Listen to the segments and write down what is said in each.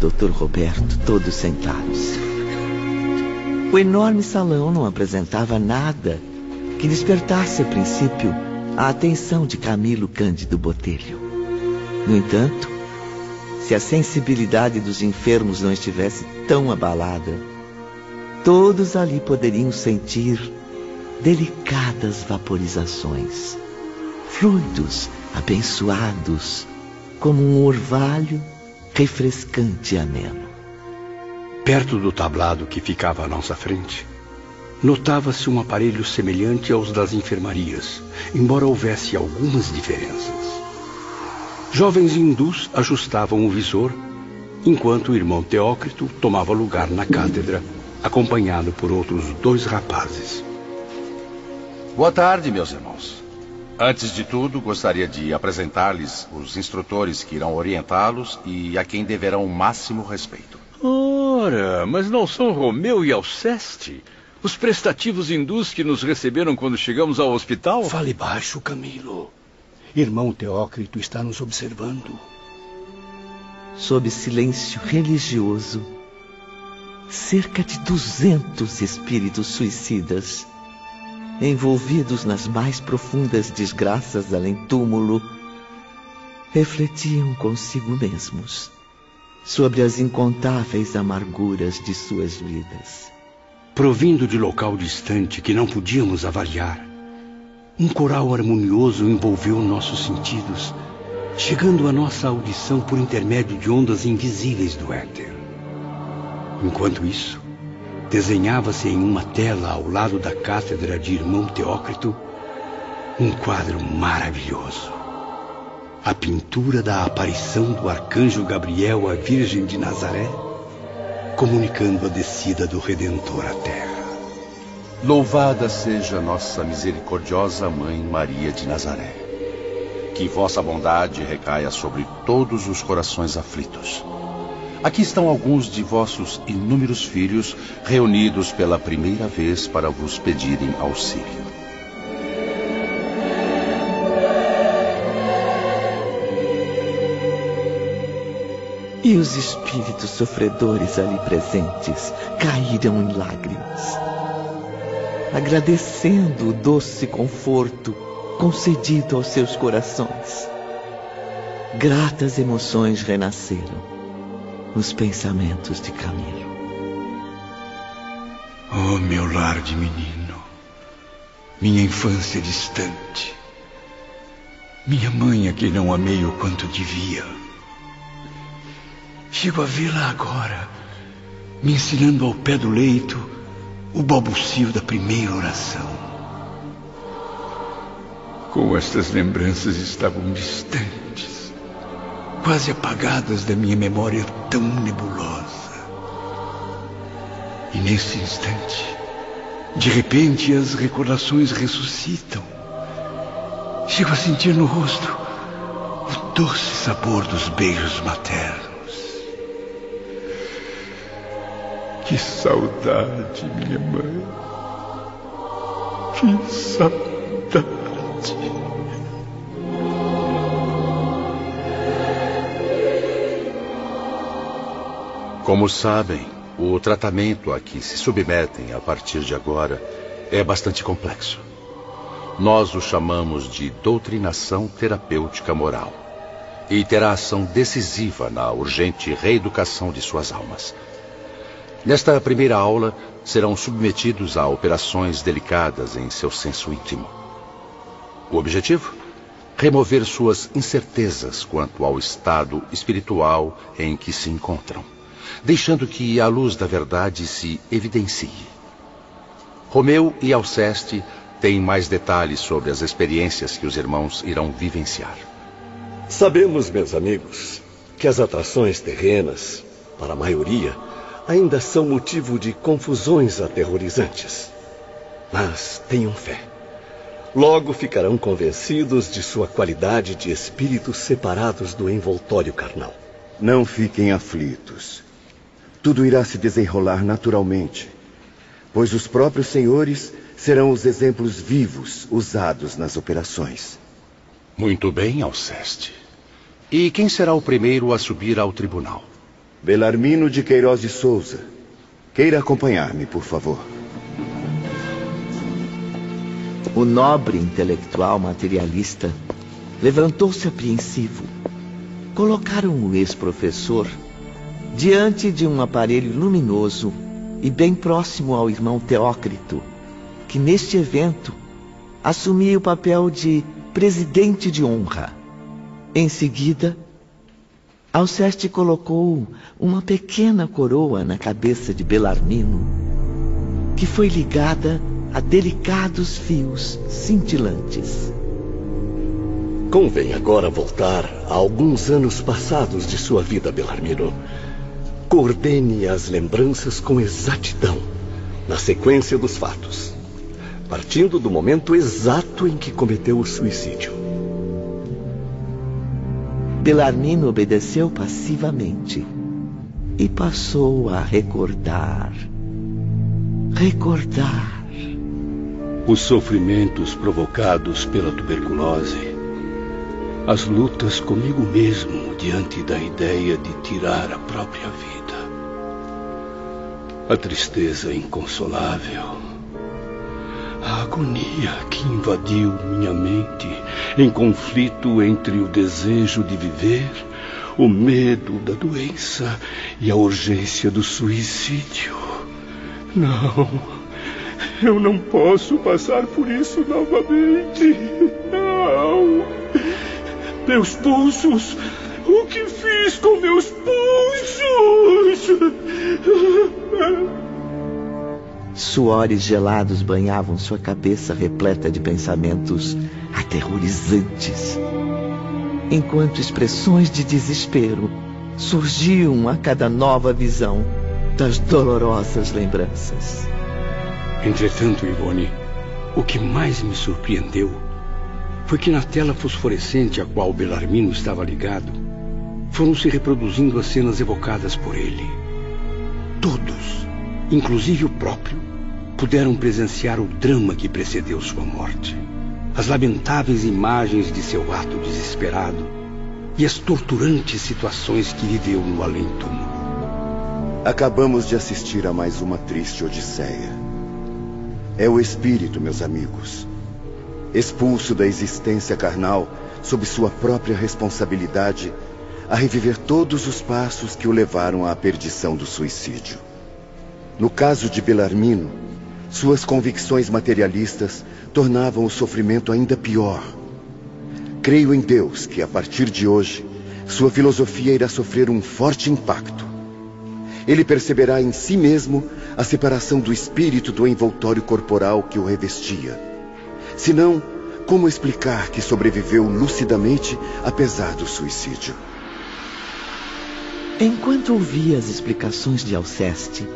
Dr. Roberto, todos sentados. O enorme salão não apresentava nada que despertasse a princípio a atenção de Camilo Cândido Botelho. No entanto, se a sensibilidade dos enfermos não estivesse tão abalada, todos ali poderiam sentir delicadas vaporizações, fluidos abençoados, como um orvalho refrescante e ameno. Perto do tablado que ficava à nossa frente, notava-se um aparelho semelhante aos das enfermarias, embora houvesse algumas diferenças. Jovens hindus ajustavam o visor, enquanto o irmão Teócrito tomava lugar na cátedra, acompanhado por outros dois rapazes. Boa tarde, meus irmãos. Antes de tudo, gostaria de apresentar-lhes os instrutores que irão orientá-los e a quem deverão o máximo respeito. Ora, mas não são Romeu e Alceste? Os prestativos hindus que nos receberam quando chegamos ao hospital? Fale baixo, Camilo. Irmão Teócrito está nos observando. Sob silêncio religioso, cerca de duzentos espíritos suicidas envolvidos nas mais profundas desgraças além túmulo, refletiam consigo mesmos sobre as incontáveis amarguras de suas vidas. Provindo de local distante que não podíamos avaliar, um coral harmonioso envolveu nossos sentidos, chegando à nossa audição por intermédio de ondas invisíveis do éter. Enquanto isso, desenhava-se em uma tela ao lado da cátedra de irmão Teócrito um quadro maravilhoso. A pintura da aparição do arcanjo Gabriel à Virgem de Nazaré, comunicando a descida do Redentor à terra. Louvada seja nossa misericordiosa Mãe Maria de Nazaré. Que vossa bondade recaia sobre todos os corações aflitos Aqui estão alguns de vossos inúmeros filhos reunidos pela primeira vez para vos pedirem auxílio. E os espíritos sofredores ali presentes caíram em lágrimas, agradecendo o doce conforto concedido aos seus corações. Gratas emoções renasceram os pensamentos de Camilo. Oh, meu lar de menino, minha infância distante, minha mãe a quem não amei o quanto devia. Chego a vê-la agora, me ensinando ao pé do leito o balbucio da primeira oração. Como estas lembranças estavam distantes quase apagadas da minha memória tão nebulosa. E nesse instante, de repente, as recordações ressuscitam. Chego a sentir no rosto o doce sabor dos beijos maternos. Que saudade, minha mãe. Que saudade. Como sabem, o tratamento a que se submetem a partir de agora é bastante complexo. Nós o chamamos de doutrinação terapêutica moral e terá ação decisiva na urgente reeducação de suas almas. Nesta primeira aula, serão submetidos a operações delicadas em seu senso íntimo. O objetivo? Remover suas incertezas quanto ao estado espiritual em que se encontram deixando que a luz da verdade se evidencie. Romeu e Alceste têm mais detalhes sobre as experiências que os irmãos irão vivenciar. Sabemos, meus amigos, que as atrações terrenas, para a maioria, ainda são motivo de confusões aterrorizantes. Mas tenham fé. Logo ficarão convencidos de sua qualidade de espíritos separados do envoltório carnal. Não fiquem aflitos. Tudo irá se desenrolar naturalmente, pois os próprios senhores serão os exemplos vivos usados nas operações. Muito bem, Alceste. E quem será o primeiro a subir ao tribunal? Belarmino de Queiroz de Souza. Queira acompanhar-me, por favor. O nobre intelectual materialista levantou-se apreensivo. Colocaram o ex-professor diante de um aparelho luminoso e bem próximo ao irmão Teócrito, que neste evento assumia o papel de presidente de honra. Em seguida, Alceste colocou uma pequena coroa na cabeça de Belarmino, que foi ligada a delicados fios cintilantes. Convém agora voltar a alguns anos passados de sua vida, Belarmino. Coordene as lembranças com exatidão, na sequência dos fatos, partindo do momento exato em que cometeu o suicídio. Belarmino obedeceu passivamente e passou a recordar. Recordar. Os sofrimentos provocados pela tuberculose. As lutas comigo mesmo diante da ideia de tirar a própria vida. A tristeza inconsolável. A agonia que invadiu minha mente em conflito entre o desejo de viver, o medo da doença e a urgência do suicídio. Não, eu não posso passar por isso novamente. Não. Meus pulsos. O que fiz com meus pulsos? Suores gelados banhavam sua cabeça repleta de pensamentos aterrorizantes. Enquanto expressões de desespero surgiam a cada nova visão das dolorosas lembranças. Entretanto, Ivone, o que mais me surpreendeu foi que na tela fosforescente a qual Belarmino estava ligado, foram se reproduzindo as cenas evocadas por ele. Todos, inclusive o próprio, puderam presenciar o drama que precedeu sua morte. As lamentáveis imagens de seu ato desesperado e as torturantes situações que viveu no além-túmulo. Acabamos de assistir a mais uma triste odisseia. É o espírito, meus amigos. Expulso da existência carnal, sob sua própria responsabilidade, a reviver todos os passos que o levaram à perdição do suicídio. No caso de Belarmino, suas convicções materialistas tornavam o sofrimento ainda pior. Creio em Deus que, a partir de hoje, sua filosofia irá sofrer um forte impacto. Ele perceberá em si mesmo a separação do espírito do envoltório corporal que o revestia. Senão, como explicar que sobreviveu lucidamente apesar do suicídio? Enquanto ouvia as explicações de Alceste,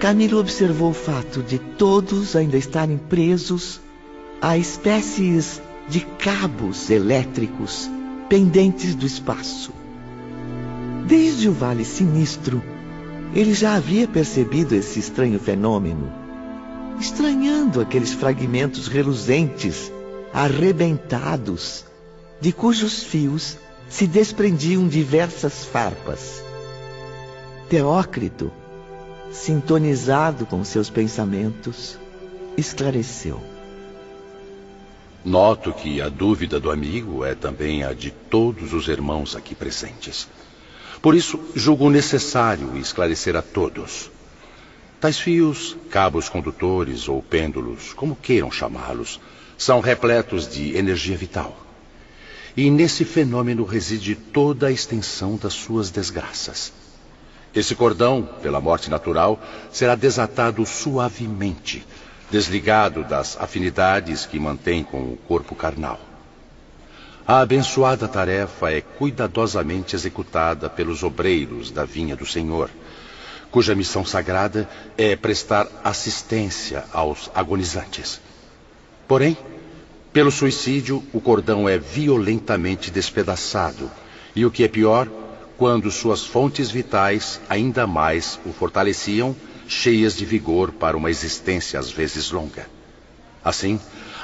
Camilo observou o fato de todos ainda estarem presos a espécies de cabos elétricos pendentes do espaço. Desde o Vale Sinistro, ele já havia percebido esse estranho fenômeno, estranhando aqueles fragmentos reluzentes, arrebentados, de cujos fios se desprendiam diversas farpas. Teócrito sintonizado com seus pensamentos, esclareceu. Noto que a dúvida do amigo é também a de todos os irmãos aqui presentes. Por isso, julgo necessário esclarecer a todos. Tais fios, cabos condutores ou pêndulos, como queiram chamá-los, são repletos de energia vital. E nesse fenômeno reside toda a extensão das suas desgraças. Esse cordão, pela morte natural, será desatado suavemente, desligado das afinidades que mantém com o corpo carnal. A abençoada tarefa é cuidadosamente executada pelos obreiros da vinha do Senhor, cuja missão sagrada é prestar assistência aos agonizantes. Porém, pelo suicídio, o cordão é violentamente despedaçado e, o que é pior, quando suas fontes vitais ainda mais o fortaleciam, cheias de vigor para uma existência às vezes longa. Assim,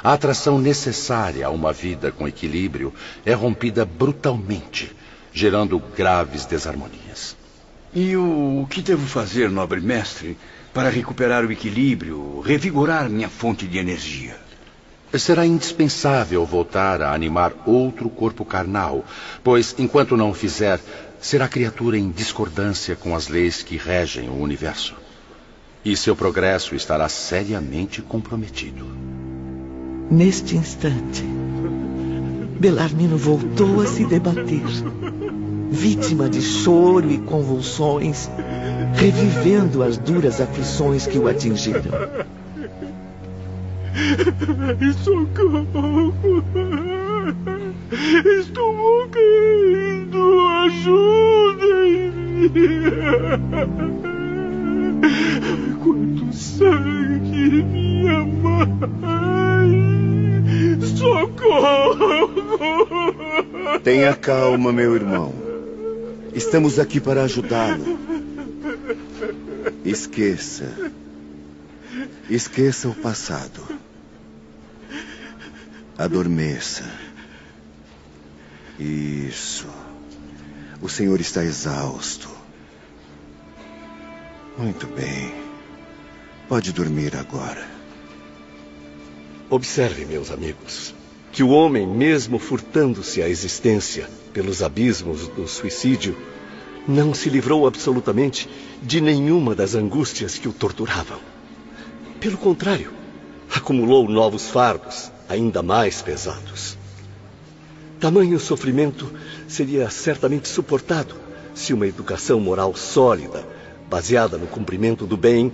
A atração necessária a uma vida com equilíbrio é rompida brutalmente, gerando graves desarmonias. E o que devo fazer, nobre mestre, para recuperar o equilíbrio, revigorar minha fonte de energia? Será indispensável voltar a animar outro corpo carnal, pois, enquanto não o fizer, será criatura em discordância com as leis que regem o universo. E seu progresso estará seriamente comprometido. Neste instante, Belarmino voltou a se debater, vítima de choro e convulsões, revivendo as duras aflições que o atingiram. Socorro! Estou morrendo! Ajudem-me! Quanto sangue, minha mãe! Socorro! Tenha calma, meu irmão. Estamos aqui para ajudá-lo. Esqueça. Esqueça o passado. Adormeça. Isso. O senhor está exausto. Muito bem. Pode dormir agora. Observe, meus amigos, que o homem, mesmo furtando-se à existência pelos abismos do suicídio, não se livrou absolutamente de nenhuma das angústias que o torturavam. Pelo contrário, acumulou novos fardos, ainda mais pesados. Tamanho sofrimento seria certamente suportado se uma educação moral sólida, baseada no cumprimento do bem,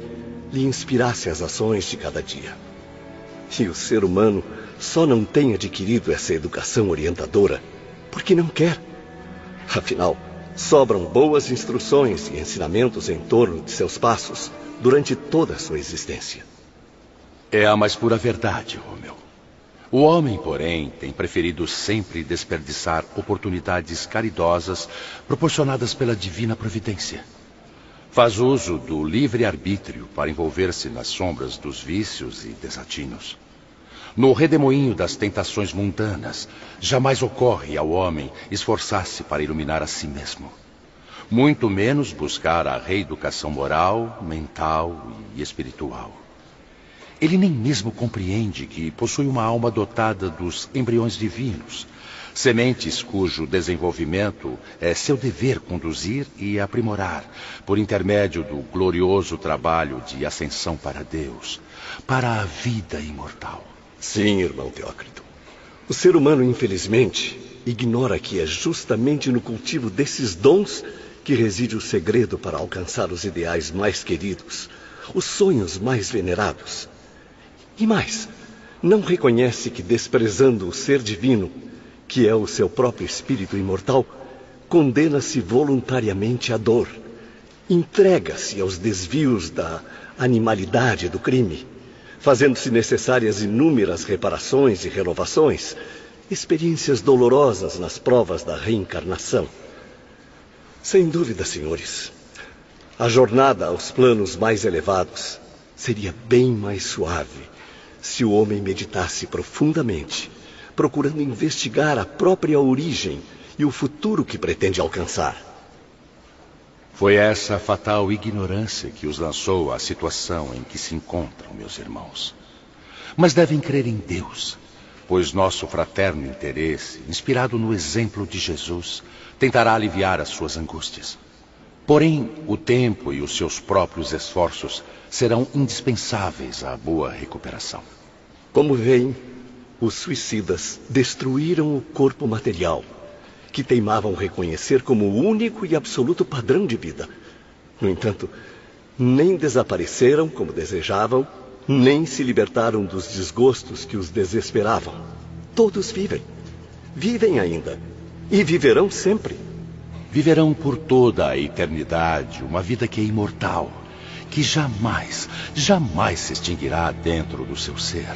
lhe inspirasse as ações de cada dia. E o ser humano só não tem adquirido essa educação orientadora porque não quer. Afinal, sobram boas instruções e ensinamentos em torno de seus passos durante toda a sua existência. É a mais pura verdade, Romeu. O homem, porém, tem preferido sempre desperdiçar oportunidades caridosas proporcionadas pela divina providência. Faz uso do livre-arbítrio para envolver-se nas sombras dos vícios e desatinos. No redemoinho das tentações mundanas, jamais ocorre ao homem esforçar-se para iluminar a si mesmo. Muito menos buscar a reeducação moral, mental e espiritual. Ele nem mesmo compreende que possui uma alma dotada dos embriões divinos, sementes cujo desenvolvimento é seu dever conduzir e aprimorar, por intermédio do glorioso trabalho de ascensão para Deus, para a vida imortal. Sim, irmão Teócrito. O ser humano, infelizmente, ignora que é justamente no cultivo desses dons que reside o segredo para alcançar os ideais mais queridos, os sonhos mais venerados. E mais, não reconhece que desprezando o ser divino, que é o seu próprio espírito imortal, condena-se voluntariamente à dor, entrega-se aos desvios da animalidade do crime, fazendo-se necessárias inúmeras reparações e renovações, experiências dolorosas nas provas da reencarnação. Sem dúvida, senhores, a jornada aos planos mais elevados seria bem mais suave se o homem meditasse profundamente, procurando investigar a própria origem e o futuro que pretende alcançar. Foi essa fatal ignorância que os lançou à situação em que se encontram, meus irmãos. Mas devem crer em Deus, pois nosso fraterno interesse, inspirado no exemplo de Jesus, tentará aliviar as suas angústias. Porém, o tempo e os seus próprios esforços serão indispensáveis à boa recuperação. Como veem, os suicidas destruíram o corpo material, que teimavam reconhecer como o único e absoluto padrão de vida. No entanto, nem desapareceram como desejavam, nem se libertaram dos desgostos que os desesperavam. Todos vivem. Vivem ainda. E viverão sempre. Viverão por toda a eternidade uma vida que é imortal, que jamais, jamais se extinguirá dentro do seu ser.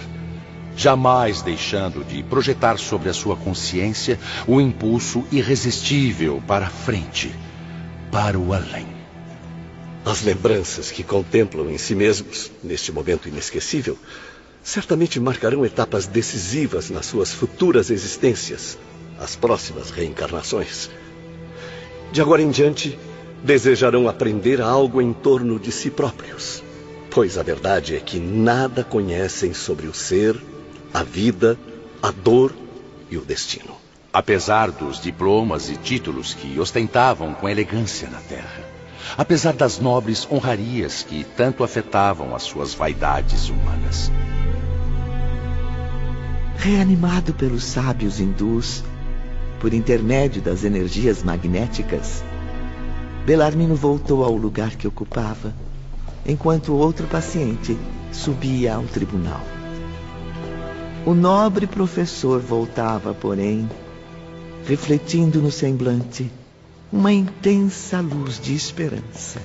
Jamais deixando de projetar sobre a sua consciência o impulso irresistível para a frente, para o além. As lembranças que contemplam em si mesmos, neste momento inesquecível, certamente marcarão etapas decisivas nas suas futuras existências, as próximas reencarnações. De agora em diante, desejarão aprender algo em torno de si próprios, pois a verdade é que nada conhecem sobre o ser, a vida, a dor e o destino. Apesar dos diplomas e títulos que ostentavam com elegância na terra, apesar das nobres honrarias que tanto afetavam as suas vaidades humanas. Reanimado pelos sábios hindus, por intermédio das energias magnéticas, Belarmino voltou ao lugar que ocupava, enquanto outro paciente subia ao tribunal. O nobre professor voltava, porém, refletindo no semblante uma intensa luz de esperança.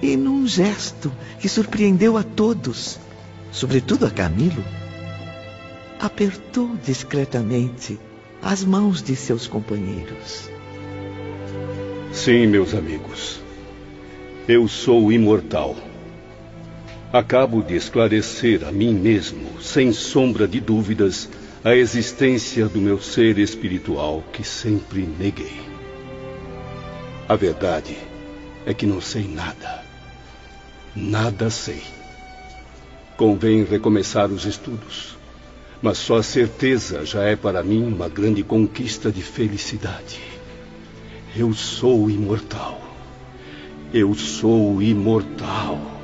E num gesto que surpreendeu a todos, sobretudo a Camilo, apertou discretamente as mãos de seus companheiros. Sim, meus amigos. Eu sou imortal. Acabo de esclarecer a mim mesmo, sem sombra de dúvidas, a existência do meu ser espiritual que sempre neguei. A verdade é que não sei nada. Nada sei. Convém recomeçar os estudos. Mas só a certeza já é para mim uma grande conquista de felicidade. Eu sou imortal. Eu sou imortal.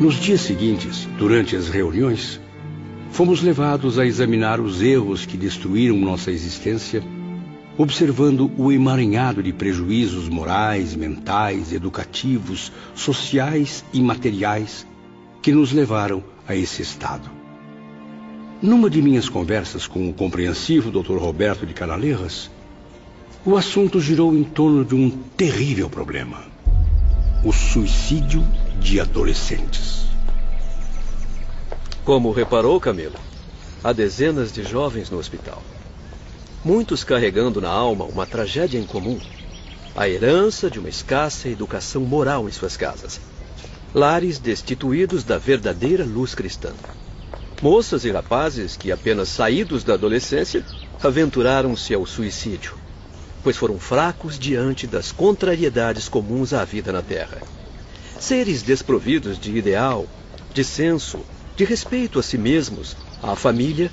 Nos dias seguintes, durante as reuniões, fomos levados a examinar os erros que destruíram nossa existência observando o emaranhado de prejuízos morais, mentais, educativos, sociais e materiais que nos levaram a esse estado. Numa de minhas conversas com o compreensivo Dr. Roberto de Canaleiras, o assunto girou em torno de um terrível problema: o suicídio de adolescentes. Como reparou, Camilo, há dezenas de jovens no hospital muitos carregando na alma uma tragédia em comum: a herança de uma escassa educação moral em suas casas. Lares destituídos da verdadeira luz cristã. Moças e rapazes que, apenas saídos da adolescência, aventuraram-se ao suicídio, pois foram fracos diante das contrariedades comuns à vida na Terra. Seres desprovidos de ideal, de senso, de respeito a si mesmos, à família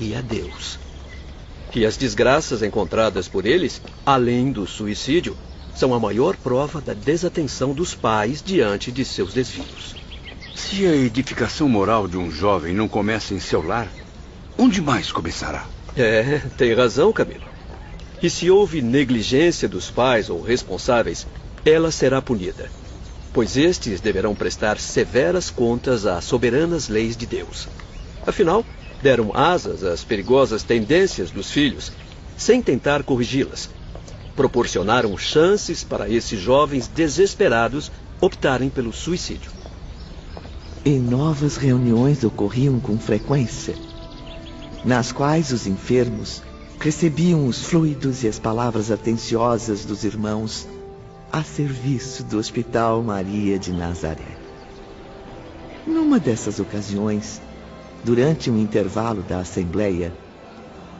e a Deus. E as desgraças encontradas por eles, além do suicídio, são a maior prova da desatenção dos pais diante de seus desvios. Se a edificação moral de um jovem não começa em seu lar, onde mais começará? É, tem razão, Camilo. E se houve negligência dos pais ou responsáveis, ela será punida, pois estes deverão prestar severas contas às soberanas leis de Deus. Afinal, deram asas às perigosas tendências dos filhos, sem tentar corrigi-las. Proporcionaram chances para esses jovens desesperados optarem pelo suicídio. E novas reuniões ocorriam com frequência, nas quais os enfermos recebiam os fluidos e as palavras atenciosas dos irmãos a serviço do Hospital Maria de Nazaré. Numa dessas ocasiões, durante um intervalo da Assembleia,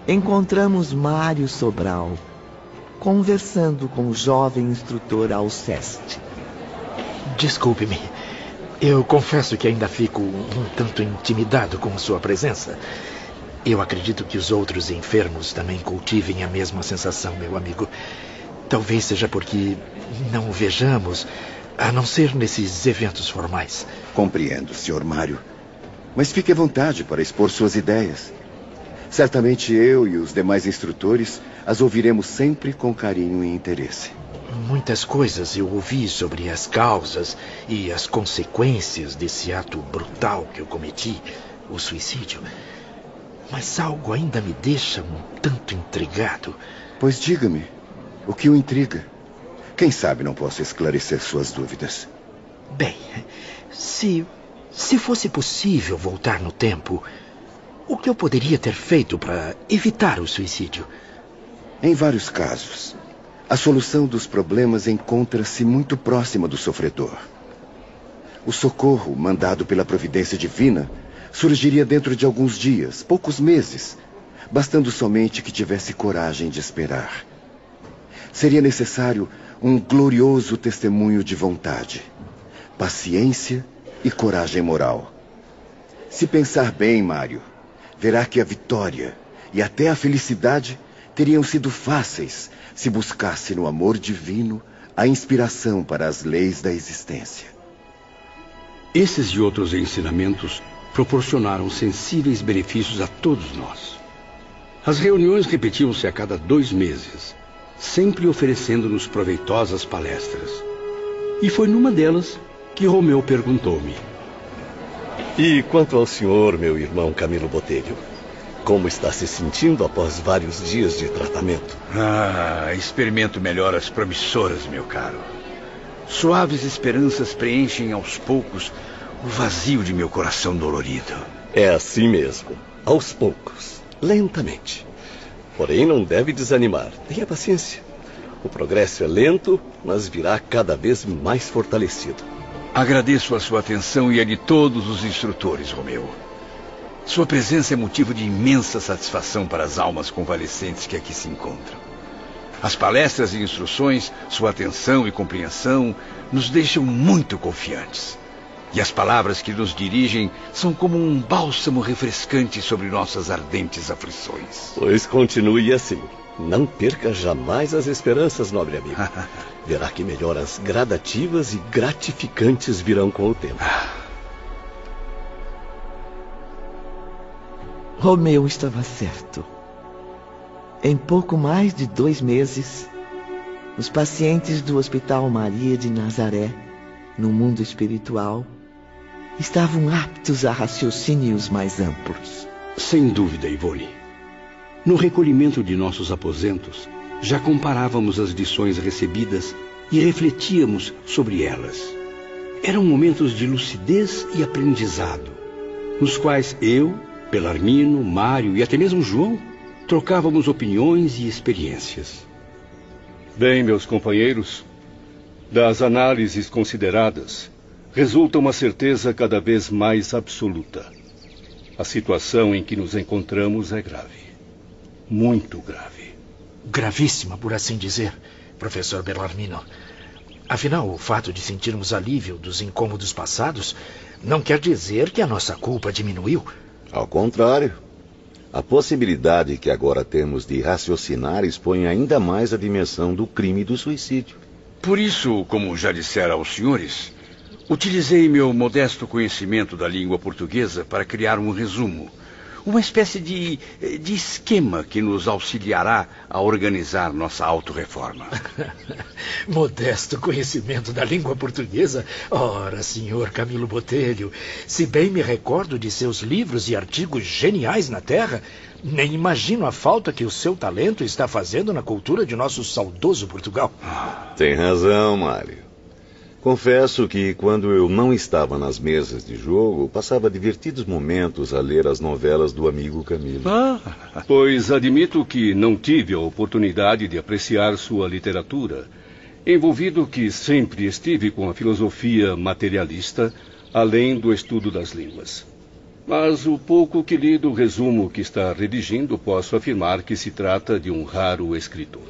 encontramos Mário Sobral conversando com o jovem instrutor Alceste. Desculpe-me. Eu confesso que ainda fico um tanto intimidado com sua presença. Eu acredito que os outros enfermos também cultivem a mesma sensação, meu amigo. Talvez seja porque não o vejamos, a não ser nesses eventos formais. Compreendo, Sr. Mário. Mas fique à vontade para expor suas ideias. Certamente eu e os demais instrutores as ouviremos sempre com carinho e interesse. Muitas coisas eu ouvi sobre as causas e as consequências desse ato brutal que eu cometi, o suicídio. Mas algo ainda me deixa um tanto intrigado. Pois diga-me, o que o intriga? Quem sabe não posso esclarecer suas dúvidas. Bem, se se fosse possível voltar no tempo, o que eu poderia ter feito para evitar o suicídio? Em vários casos, a solução dos problemas encontra-se muito próxima do sofredor. O socorro mandado pela providência divina surgiria dentro de alguns dias, poucos meses, bastando somente que tivesse coragem de esperar. Seria necessário um glorioso testemunho de vontade, paciência e coragem moral. Se pensar bem, Mário, verá que a vitória e até a felicidade teriam sido fáceis se buscasse no amor divino a inspiração para as leis da existência. Esses e outros ensinamentos proporcionaram sensíveis benefícios a todos nós. As reuniões repetiam-se a cada dois meses, sempre oferecendo-nos proveitosas palestras. E foi numa delas que Romeu perguntou-me: E quanto ao senhor, meu irmão Camilo Botelho? Como está se sentindo após vários dias de tratamento? Ah, experimento melhoras promissoras, meu caro. Suaves esperanças preenchem aos poucos o vazio de meu coração dolorido. É assim mesmo, aos poucos, lentamente. Porém, não deve desanimar. Tenha paciência. O progresso é lento, mas virá cada vez mais fortalecido. Agradeço a sua atenção e a de todos os instrutores, Romeu. Sua presença é motivo de imensa satisfação para as almas convalescentes que aqui se encontram. As palestras e instruções, sua atenção e compreensão nos deixam muito confiantes. E as palavras que nos dirigem são como um bálsamo refrescante sobre nossas ardentes aflições. Pois continue assim. Não perca jamais as esperanças, nobre amigo. Verá que melhoras gradativas e gratificantes virão com o tempo. Romeu estava certo. Em pouco mais de dois meses, os pacientes do Hospital Maria de Nazaré, no mundo espiritual, estavam aptos a raciocínios mais amplos. Sem dúvida, Ivone. No recolhimento de nossos aposentos, já comparávamos as lições recebidas e refletíamos sobre elas. Eram momentos de lucidez e aprendizado, nos quais eu, Belarmino, Mário e até mesmo João trocávamos opiniões e experiências. Bem, meus companheiros, das análises consideradas, resulta uma certeza cada vez mais absoluta. A situação em que nos encontramos é grave. Muito grave. Gravíssima, por assim dizer, professor Belarmino. Afinal, o fato de sentirmos alívio dos incômodos passados não quer dizer que a nossa culpa diminuiu. Ao contrário. A possibilidade que agora temos de raciocinar expõe ainda mais a dimensão do crime do suicídio. Por isso, como já dissera aos senhores, utilizei meu modesto conhecimento da língua portuguesa para criar um resumo uma espécie de, de esquema que nos auxiliará a organizar nossa autorreforma. Modesto conhecimento da língua portuguesa? Ora, senhor Camilo Botelho, se bem me recordo de seus livros e artigos geniais na Terra, nem imagino a falta que o seu talento está fazendo na cultura de nosso saudoso Portugal. Tem razão, Mário. Confesso que quando eu não estava nas mesas de jogo, passava divertidos momentos a ler as novelas do amigo Camilo. Ah, pois admito que não tive a oportunidade de apreciar sua literatura, envolvido que sempre estive com a filosofia materialista, além do estudo das línguas. Mas o pouco que li do resumo que está redigindo, posso afirmar que se trata de um raro escritor.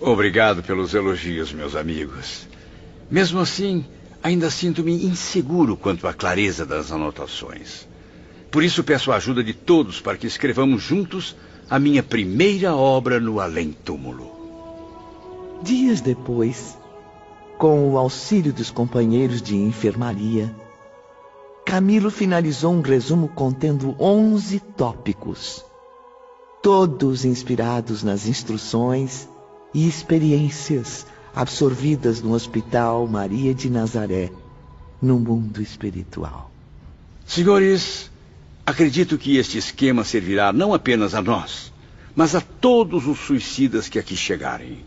Obrigado pelos elogios, meus amigos. Mesmo assim, ainda sinto-me inseguro quanto à clareza das anotações. Por isso peço a ajuda de todos para que escrevamos juntos a minha primeira obra no além-túmulo. Dias depois, com o auxílio dos companheiros de enfermaria, Camilo finalizou um resumo contendo 11 tópicos, todos inspirados nas instruções e experiências absorvidas no Hospital Maria de Nazaré, no mundo espiritual. Senhores, acredito que este esquema servirá não apenas a nós, mas a todos os suicidas que aqui chegarem.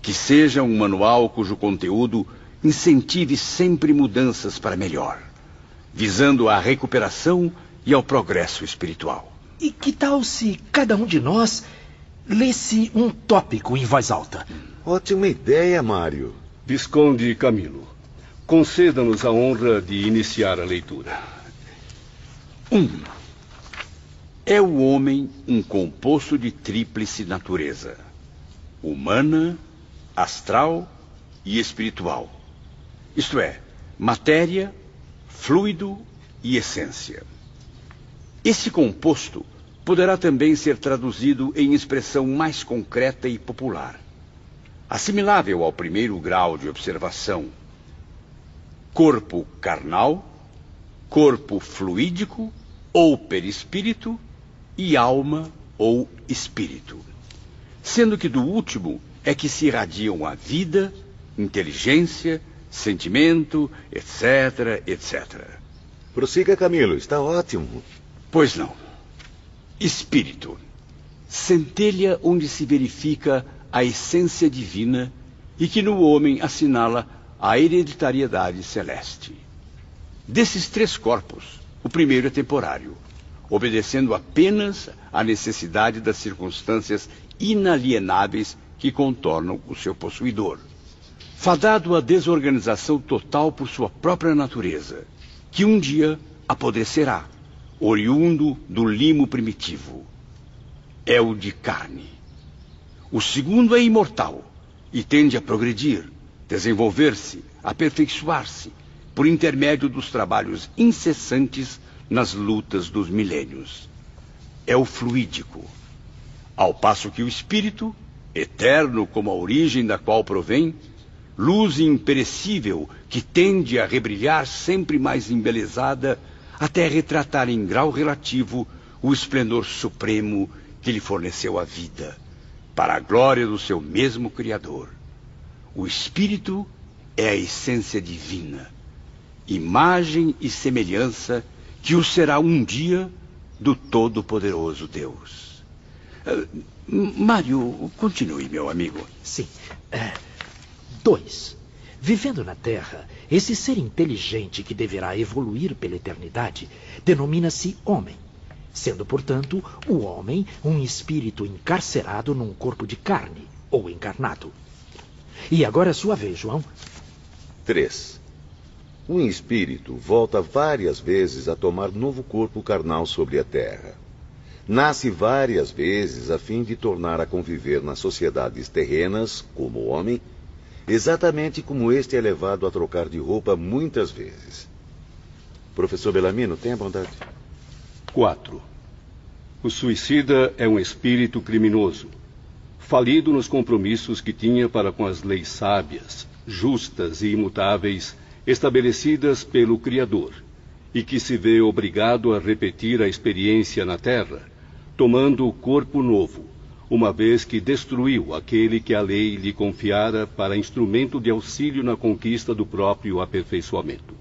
Que seja um manual cujo conteúdo incentive sempre mudanças para melhor, visando à recuperação e ao progresso espiritual. E que tal se cada um de nós lê-se um tópico em voz alta. Ótima ideia, Mário. Visconde Camilo, conceda-nos a honra de iniciar a leitura. Um. É o homem um composto de tríplice natureza: humana, astral e espiritual. Isto é, matéria, fluido e essência. Esse composto poderá também ser traduzido em expressão mais concreta e popular, assimilável ao primeiro grau de observação: corpo carnal, corpo fluídico ou perispírito e alma ou espírito. Sendo que do último é que se irradiam a vida, inteligência, sentimento, etc, etc. Prossiga, Camilo, está ótimo. Pois não. Espírito. Centelha onde se verifica a essência divina e que no homem assinala a hereditariedade celeste. Desses três corpos, o primeiro é temporário, obedecendo apenas à necessidade das circunstâncias inalienáveis que contornam o seu possuidor. Fadado à desorganização total por sua própria natureza, que um dia apodrecerá, oriundo do limo primitivo. É o de carne. O segundo é imortal e tende a progredir, desenvolver-se, aperfeiçoar-se, por intermédio dos trabalhos incessantes nas lutas dos milênios. É o fluídico. Ao passo que o espírito, eterno como a origem da qual provém, luz imperecível que tende a rebrilhar sempre mais embelezada, até retratar em grau relativo o esplendor supremo que lhe forneceu a vida, para a glória do seu mesmo Criador. O Espírito é a essência divina, imagem e semelhança que o será um dia do Todo-Poderoso Deus. Uh, Mário, continue, meu amigo. Sim. É, dois. Vivendo na Terra, esse ser inteligente que deverá evoluir pela eternidade denomina-se homem, sendo, portanto, o homem um espírito encarcerado num corpo de carne ou encarnado. E agora é sua vez, João. 3. Um espírito volta várias vezes a tomar novo corpo carnal sobre a terra. Nasce várias vezes a fim de tornar a conviver nas sociedades terrenas, como homem, exatamente como este é levado a trocar de roupa muitas vezes. Professor Belamino, tenha bondade. 4. O suicida é um espírito criminoso, falido nos compromissos que tinha para com as leis sábias, justas e imutáveis estabelecidas pelo Criador, e que se vê obrigado a repetir a experiência na Terra, tomando o corpo novo, uma vez que destruiu aquele que a lei lhe confiara para instrumento de auxílio na conquista do próprio aperfeiçoamento.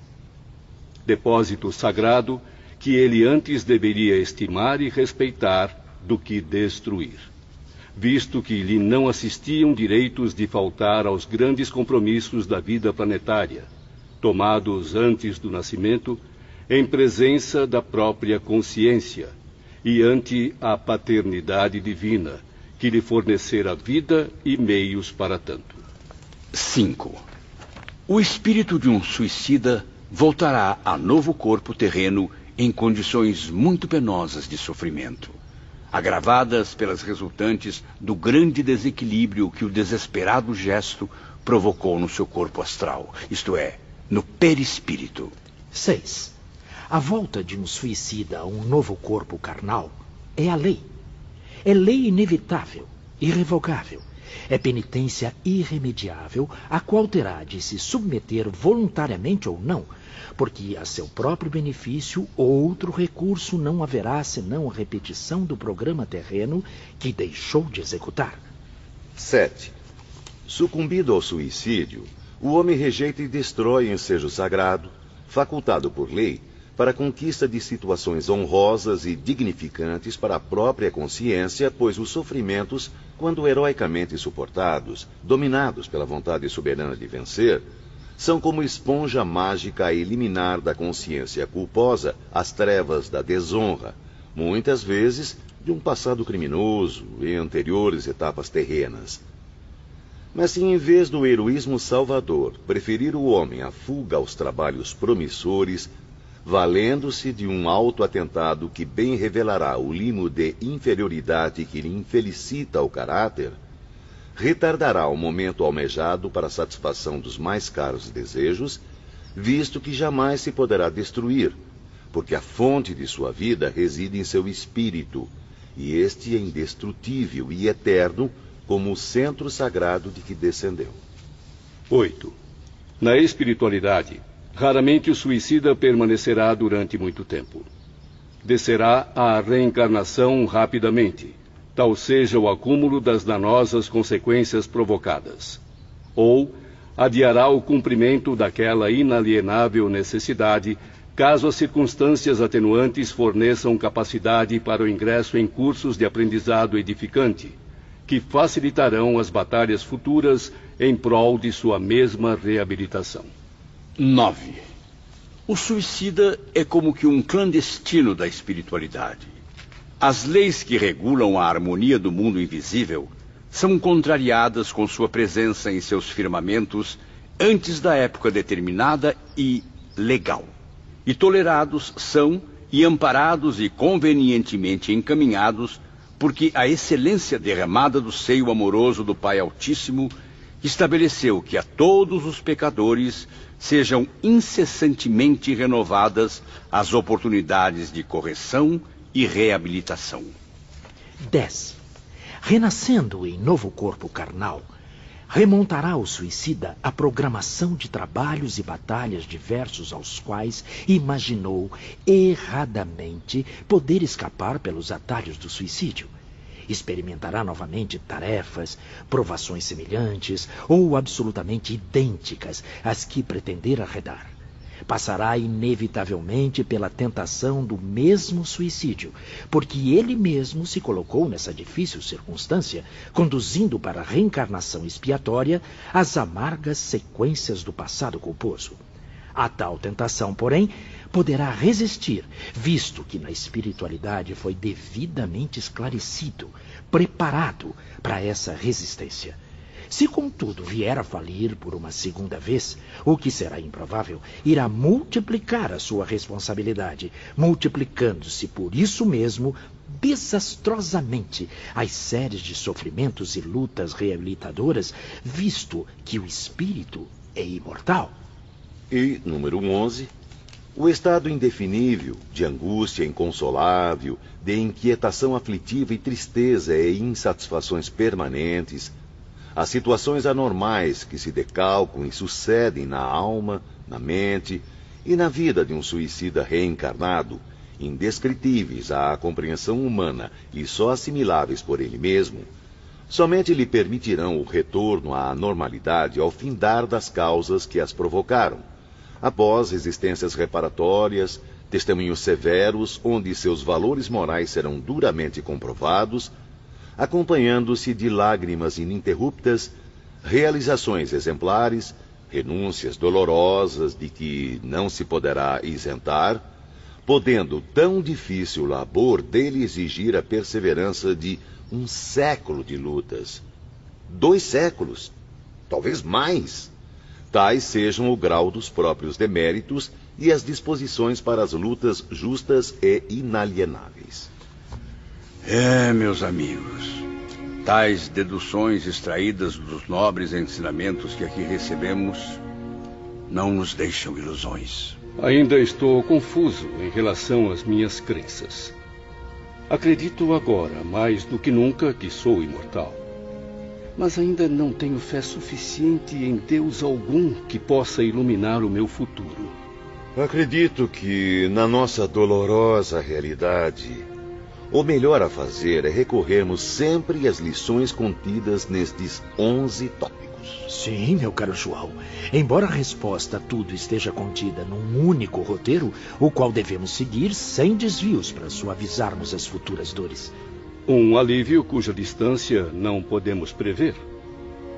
Depósito sagrado que ele antes deveria estimar e respeitar do que destruir, visto que lhe não assistiam direitos de faltar aos grandes compromissos da vida planetária tomados antes do nascimento, em presença da própria consciência e ante a paternidade divina, que lhe fornecera vida e meios para tanto. 5. O espírito de um suicida voltará a novo corpo terreno em condições muito penosas de sofrimento, agravadas pelas resultantes do grande desequilíbrio que o desesperado gesto provocou no seu corpo astral, isto é, no perispírito. 6. A volta de um suicida a um novo corpo carnal é a lei. É lei inevitável, irrevogável. É penitência irremediável, a qual terá de se submeter voluntariamente ou não, porque a seu próprio benefício outro recurso não haverá senão a repetição do programa terreno que deixou de executar. 7. Sucumbido ao suicídio, o homem rejeita e destrói ensejo sagrado, facultado por lei, para a conquista de situações honrosas e dignificantes para a própria consciência, pois os sofrimentos, quando heroicamente suportados, dominados pela vontade soberana de vencer, são como esponja mágica a eliminar da consciência culposa as trevas da desonra, muitas vezes de um passado criminoso em anteriores etapas terrenas. Mas se em vez do heroísmo salvador preferir o homem à fuga aos trabalhos promissores, valendo-se de um alto atentado que bem revelará o limo de inferioridade que lhe infelicita o caráter, retardará o momento almejado para a satisfação dos mais caros desejos, visto que jamais se poderá destruir, porque a fonte de sua vida reside em seu espírito, e este é indestrutível e eterno como o centro sagrado de que descendeu. 8. Na espiritualidade, raramente o suicida permanecerá durante muito tempo. Descerá à reencarnação rapidamente, tal seja o acúmulo das danosas consequências provocadas. Ou adiará o cumprimento daquela inalienável necessidade, caso as circunstâncias atenuantes forneçam capacidade para o ingresso em cursos de aprendizado edificante, que facilitarão as batalhas futuras em prol de sua mesma reabilitação. 9. O suicida é como que um clandestino da espiritualidade. As leis que regulam a harmonia do mundo invisível são contrariadas com sua presença em seus firmamentos antes da época determinada e legal. E tolerados são e amparados e convenientemente encaminhados, porque a excelência derramada do seio amoroso do Pai Altíssimo estabeleceu que a todos os pecadores sejam incessantemente renovadas as oportunidades de correção e reabilitação. 10. Renascendo em novo corpo carnal, remontará o suicida à programação de trabalhos e batalhas diversos aos quais imaginou erradamente poder escapar pelos atalhos do suicídio. Experimentará novamente tarefas, provações semelhantes ou absolutamente idênticas às que pretender arredar passará inevitavelmente pela tentação do mesmo suicídio, porque ele mesmo se colocou nessa difícil circunstância, conduzindo para a reencarnação expiatória as amargas sequências do passado culposo. A tal tentação, porém, poderá resistir, visto que na espiritualidade foi devidamente esclarecido, preparado para essa resistência. Se, contudo, vier a falir por uma segunda vez, o que será improvável, irá multiplicar a sua responsabilidade, multiplicando-se por isso mesmo desastrosamente as séries de sofrimentos e lutas reabilitadoras, visto que o espírito é imortal. E, número 11, o estado indefinível, de angústia inconsolável, de inquietação aflitiva e tristeza e insatisfações permanentes, as situações anormais que se decalcam e sucedem na alma, na mente e na vida de um suicida reencarnado, indescritíveis à compreensão humana e só assimiláveis por ele mesmo, somente lhe permitirão o retorno à normalidade ao findar das causas que as provocaram, após existências reparatórias, testemunhos severos onde seus valores morais serão duramente comprovados acompanhando-se de lágrimas ininterruptas, realizações exemplares, renúncias dolorosas de que não se poderá isentar, podendo tão difícil labor dele exigir a perseverança de um século de lutas. Dois séculos, talvez mais. Tais sejam o grau dos próprios deméritos e as disposições para as lutas justas e inalienáveis. É, meus amigos, tais deduções extraídas dos nobres ensinamentos que aqui recebemos não nos deixam ilusões. Ainda estou confuso em relação às minhas crenças. Acredito agora, mais do que nunca, que sou imortal. Mas ainda não tenho fé suficiente em Deus algum que possa iluminar o meu futuro. Acredito que, na nossa dolorosa realidade, o melhor a fazer é recorrermos sempre às lições contidas nestes 11 tópicos. Sim, meu caro João. Embora a resposta a tudo esteja contida num único roteiro, o qual devemos seguir sem desvios para suavizarmos as futuras dores. Um alívio cuja distância não podemos prever.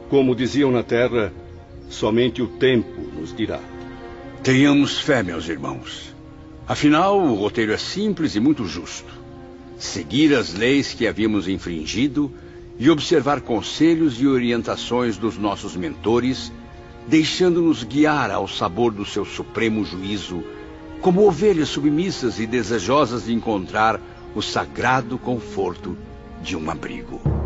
Como diziam na Terra, somente o tempo nos dirá. Tenhamos fé, meus irmãos. Afinal, o roteiro é simples e muito justo. Seguir as leis que havíamos infringido e observar conselhos e orientações dos nossos mentores, deixando-nos guiar ao sabor do seu supremo juízo, como ovelhas submissas e desejosas de encontrar o sagrado conforto de um abrigo.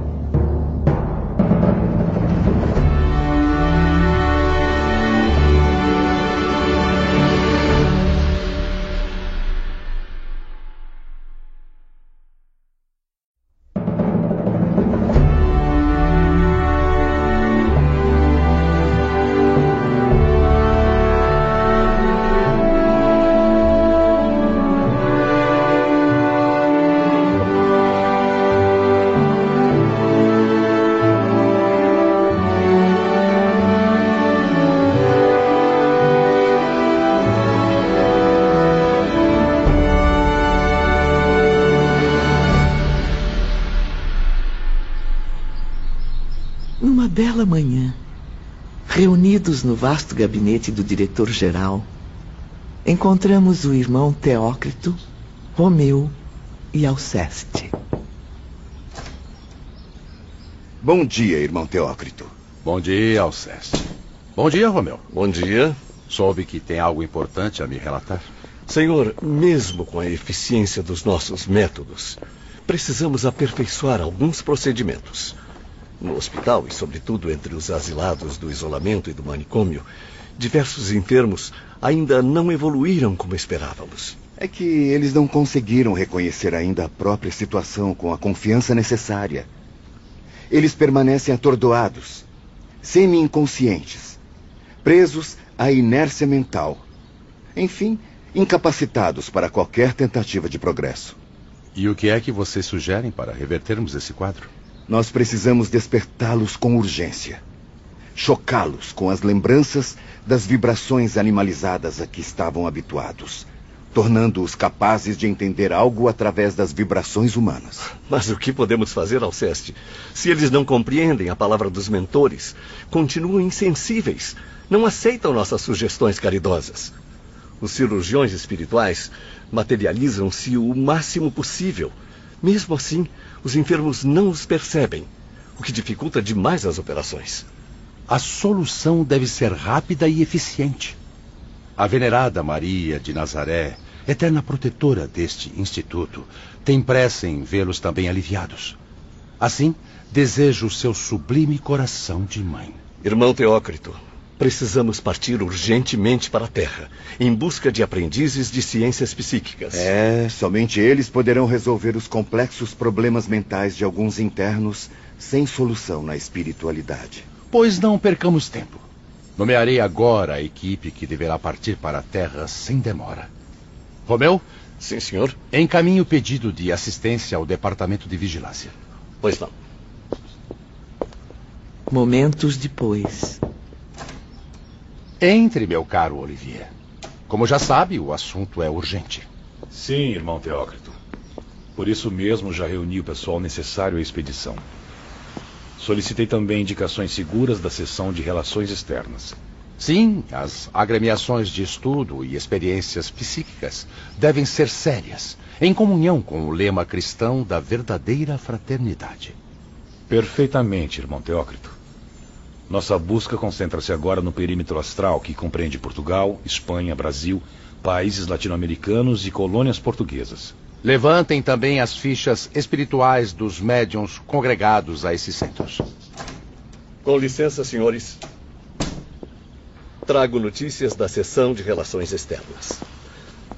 Vasto gabinete do diretor-geral, encontramos o irmão Teócrito, Romeu e Alceste. Bom dia, irmão Teócrito. Bom dia, Alceste. Bom dia, Romeu. Bom dia. Soube que tem algo importante a me relatar. Senhor, mesmo com a eficiência dos nossos métodos, precisamos aperfeiçoar alguns procedimentos. No hospital, e sobretudo entre os asilados do isolamento e do manicômio, diversos enfermos ainda não evoluíram como esperávamos. É que eles não conseguiram reconhecer ainda a própria situação com a confiança necessária. Eles permanecem atordoados, semi-inconscientes, presos à inércia mental. Enfim, incapacitados para qualquer tentativa de progresso. E o que é que vocês sugerem para revertermos esse quadro? Nós precisamos despertá-los com urgência. Chocá-los com as lembranças das vibrações animalizadas a que estavam habituados, tornando-os capazes de entender algo através das vibrações humanas. Mas o que podemos fazer, Alceste? Se eles não compreendem a palavra dos mentores, continuam insensíveis, não aceitam nossas sugestões caridosas. Os cirurgiões espirituais materializam-se o máximo possível. Mesmo assim, os enfermos não os percebem, o que dificulta demais as operações. A solução deve ser rápida e eficiente. A venerada Maria de Nazaré, eterna protetora deste instituto, tem pressa em vê-los também aliviados. Assim, desejo o seu sublime coração de mãe. Irmão Teócrito, Precisamos partir urgentemente para a Terra, em busca de aprendizes de ciências psíquicas. É, somente eles poderão resolver os complexos problemas mentais de alguns internos sem solução na espiritualidade. Pois não percamos tempo. Nomearei agora a equipe que deverá partir para a Terra sem demora. Romeu? Sim, senhor. Encaminhe o pedido de assistência ao Departamento de Vigilância. Pois não. Momentos depois. Entre, meu caro Olivier. Como já sabe, o assunto é urgente. Sim, irmão Teócrito. Por isso mesmo já reuni o pessoal necessário à expedição. Solicitei também indicações seguras da seção de relações externas. Sim, as agremiações de estudo e experiências psíquicas devem ser sérias, em comunhão com o lema cristão da verdadeira fraternidade. Perfeitamente, irmão Teócrito. Nossa busca concentra-se agora no perímetro astral, que compreende Portugal, Espanha, Brasil, países latino-americanos e colônias portuguesas. Levantem também as fichas espirituais dos médiums congregados a esses centros. Com licença, senhores. Trago notícias da seção de relações externas.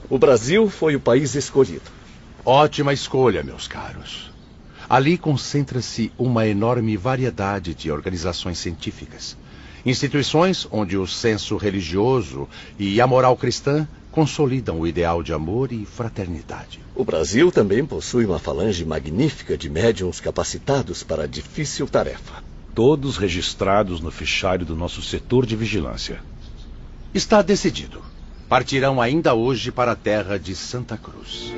O Brasil foi o país escolhido. Ótima escolha, meus caros. Ali concentra-se uma enorme variedade de organizações científicas. Instituições onde o senso religioso e a moral cristã consolidam o ideal de amor e fraternidade. O Brasil também possui uma falange magnífica de médiums capacitados para a difícil tarefa. Todos registrados no fichário do nosso setor de vigilância. Está decidido. Partirão ainda hoje para a terra de Santa Cruz.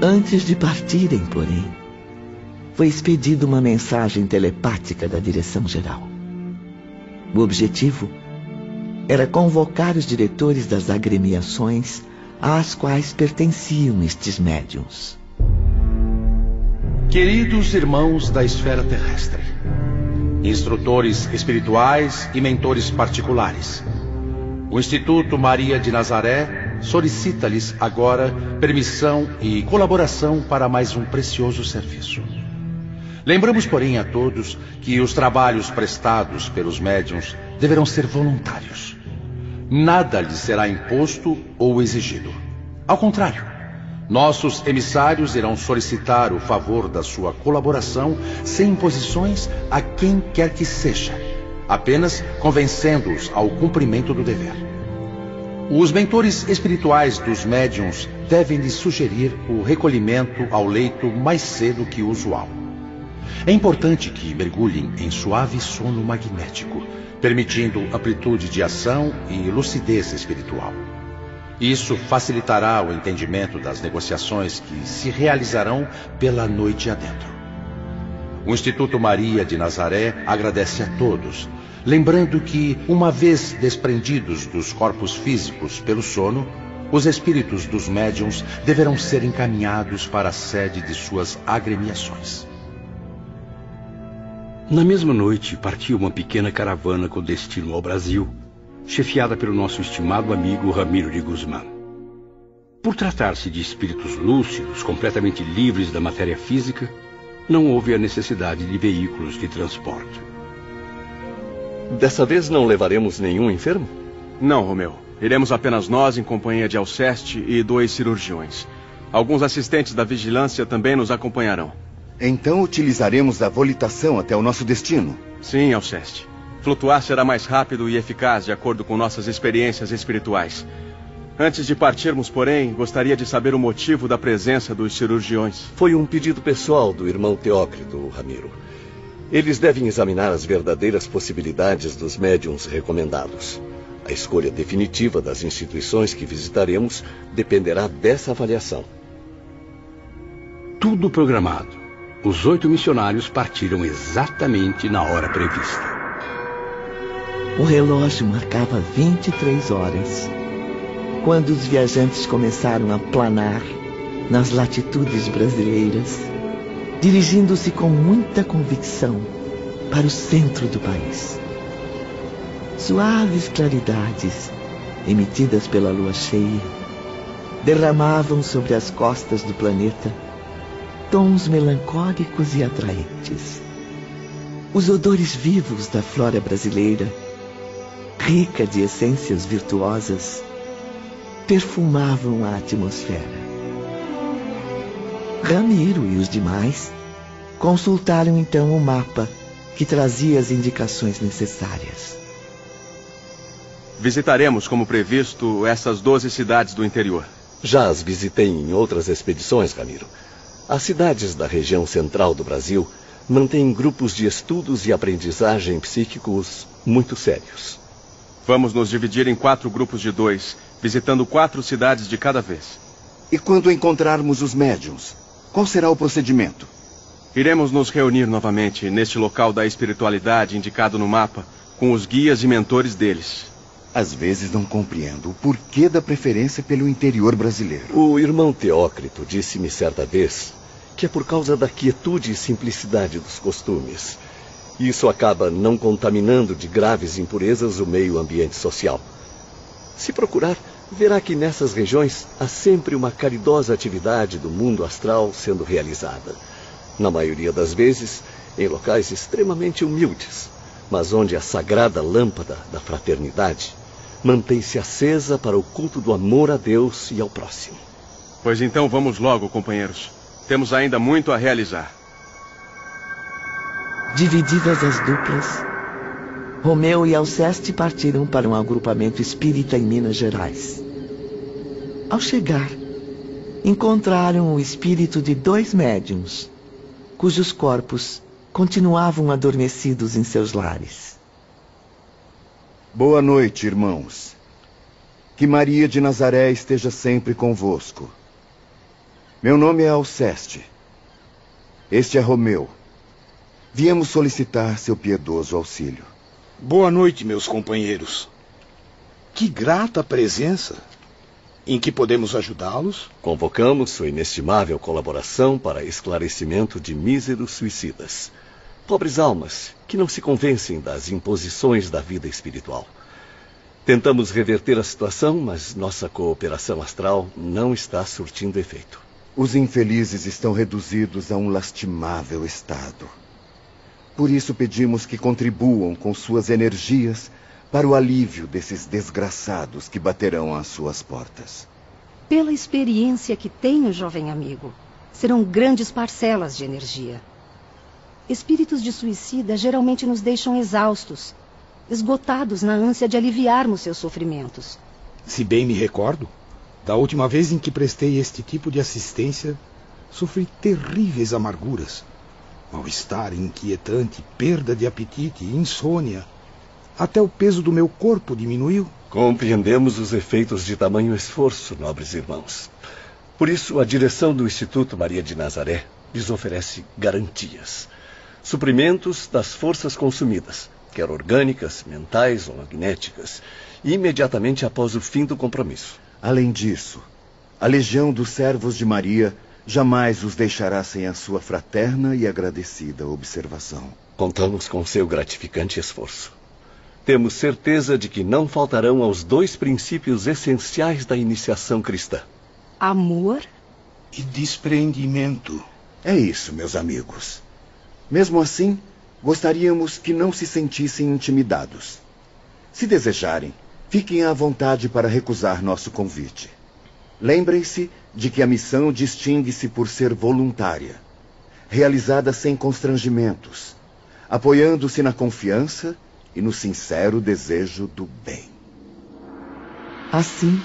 Antes de partirem, porém, foi expedida uma mensagem telepática da direção-geral. O objetivo era convocar os diretores das agremiações às quais pertenciam estes médiums. Queridos irmãos da esfera terrestre, instrutores espirituais e mentores particulares, o Instituto Maria de Nazaré solicita-lhes agora permissão e colaboração para mais um precioso serviço. Lembramos, porém, a todos que os trabalhos prestados pelos médiums deverão ser voluntários. Nada lhes será imposto ou exigido. Ao contrário, nossos emissários irão solicitar o favor da sua colaboração sem imposições a quem quer que seja, apenas convencendo-os ao cumprimento do dever. Os mentores espirituais dos médiums devem lhes sugerir o recolhimento ao leito mais cedo que o usual. É importante que mergulhem em suave sono magnético, permitindo amplitude de ação e lucidez espiritual. Isso facilitará o entendimento das negociações que se realizarão pela noite adentro. O Instituto Maria de Nazaré agradece a todos, lembrando que, uma vez desprendidos dos corpos físicos pelo sono, os espíritos dos médiums deverão ser encaminhados para a sede de suas agremiações. Na mesma noite, partiu uma pequena caravana com destino ao Brasil, chefiada pelo nosso estimado amigo Ramiro de Guzmán. Por tratar-se de espíritos lúcidos, completamente livres da matéria física, não houve a necessidade de veículos de transporte. Dessa vez não levaremos nenhum enfermo? Não, Romeu. Iremos apenas nós em companhia de Alceste e dois cirurgiões. Alguns assistentes da vigilância também nos acompanharão. Então utilizaremos a volitação até o nosso destino. Sim, Alceste. Flutuar será mais rápido e eficaz de acordo com nossas experiências espirituais. Antes de partirmos, porém, gostaria de saber o motivo da presença dos cirurgiões. Foi um pedido pessoal do irmão Teócrito, Ramiro. Eles devem examinar as verdadeiras possibilidades dos médiums recomendados. A escolha definitiva das instituições que visitaremos dependerá dessa avaliação. Tudo programado. Os oito missionários partiram exatamente na hora prevista. O relógio marcava 23 horas. Quando os viajantes começaram a planar nas latitudes brasileiras, dirigindo-se com muita convicção para o centro do país. Suaves claridades, emitidas pela lua cheia, derramavam sobre as costas do planeta tons melancólicos e atraentes. Os odores vivos da flora brasileira, rica de essências virtuosas, perfumavam a atmosfera. Ramiro e os demais consultaram então o mapa que trazia as indicações necessárias. Visitaremos, como previsto, essas 12 cidades do interior. Já as visitei em outras expedições, Ramiro. As cidades da região central do Brasil mantêm grupos de estudos e aprendizagem psíquicos muito sérios. Vamos nos dividir em quatro grupos de dois, visitando quatro cidades de cada vez. E quando encontrarmos os médiums, qual será o procedimento? Iremos nos reunir novamente neste local da espiritualidade indicado no mapa, com os guias e mentores deles. Às vezes não compreendo o porquê da preferência pelo interior brasileiro. O irmão Teócrito disse-me certa vez que é por causa da quietude e simplicidade dos costumes. Isso acaba não contaminando de graves impurezas o meio ambiente social. Se procurar, verá que nessas regiões há sempre uma caridosa atividade do mundo astral sendo realizada. Na maioria das vezes, em locais extremamente humildes, mas onde a sagrada lâmpada da fraternidade mantém-se acesa para o culto do amor a Deus e ao próximo. Pois então vamos logo, companheiros. Temos ainda muito a realizar. Divididas as duplas, Romeu e Alceste partiram para um agrupamento espírita em Minas Gerais. Ao chegar, encontraram o espírito de dois médiums, cujos corpos continuavam adormecidos em seus lares. Boa noite, irmãos. Que Maria de Nazaré esteja sempre convosco. Meu nome é Alceste. Este é Romeu. Viemos solicitar seu piedoso auxílio. Boa noite, meus companheiros. Que grata presença. Em que podemos ajudá-los? Convocamos sua inestimável colaboração para esclarecimento de míseros suicidas. Pobres almas que não se convencem das imposições da vida espiritual. Tentamos reverter a situação, mas nossa cooperação astral não está surtindo efeito. Os infelizes estão reduzidos a um lastimável estado. Por isso pedimos que contribuam com suas energias para o alívio desses desgraçados que baterão às suas portas. Pela experiência que tenho, jovem amigo, serão grandes parcelas de energia. Espíritos de suicida geralmente nos deixam exaustos esgotados na ânsia de aliviarmos seus sofrimentos. Se bem me recordo, da última vez em que prestei este tipo de assistência, sofri terríveis amarguras. Mal-estar inquietante, perda de apetite, insônia. Até o peso do meu corpo diminuiu. Compreendemos os efeitos de tamanho esforço, nobres irmãos. Por isso, a direção do Instituto Maria de Nazaré lhes oferece garantias. Suprimentos das forças consumidas, quer orgânicas, mentais ou magnéticas, imediatamente após o fim do compromisso. Além disso, a Legião dos Servos de Maria jamais os deixará sem a sua fraterna e agradecida observação. Contamos com seu gratificante esforço. Temos certeza de que não faltarão aos dois princípios essenciais da iniciação cristã: amor e despreendimento. É isso, meus amigos. Mesmo assim, Gostaríamos que não se sentissem intimidados. Se desejarem, fiquem à vontade para recusar nosso convite. Lembrem-se de que a missão distingue-se por ser voluntária, realizada sem constrangimentos, apoiando-se na confiança e no sincero desejo do bem. Assim,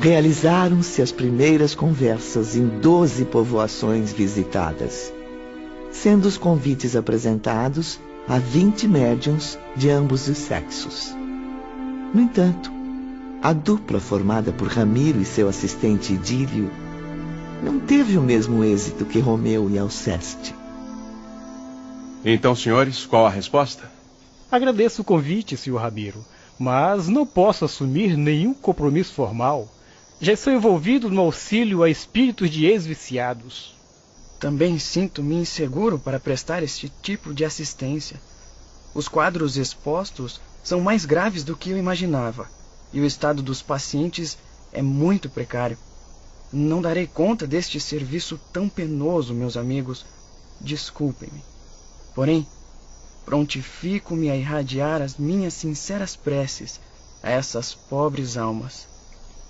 realizaram-se as primeiras conversas em doze povoações visitadas sendo os convites apresentados a 20 médiums de ambos os sexos. No entanto, a dupla formada por Ramiro e seu assistente Idílio não teve o mesmo êxito que Romeu e Alceste. Então, senhores, qual a resposta? Agradeço o convite, senhor Ramiro, mas não posso assumir nenhum compromisso formal. Já sou envolvido no auxílio a espíritos de ex-viciados. Também sinto-me inseguro para prestar este tipo de assistência. Os quadros expostos são mais graves do que eu imaginava, e o estado dos pacientes é muito precário. Não darei conta deste serviço tão penoso, meus amigos. Desculpem-me. Porém, prontifico-me a irradiar as minhas sinceras preces a essas pobres almas.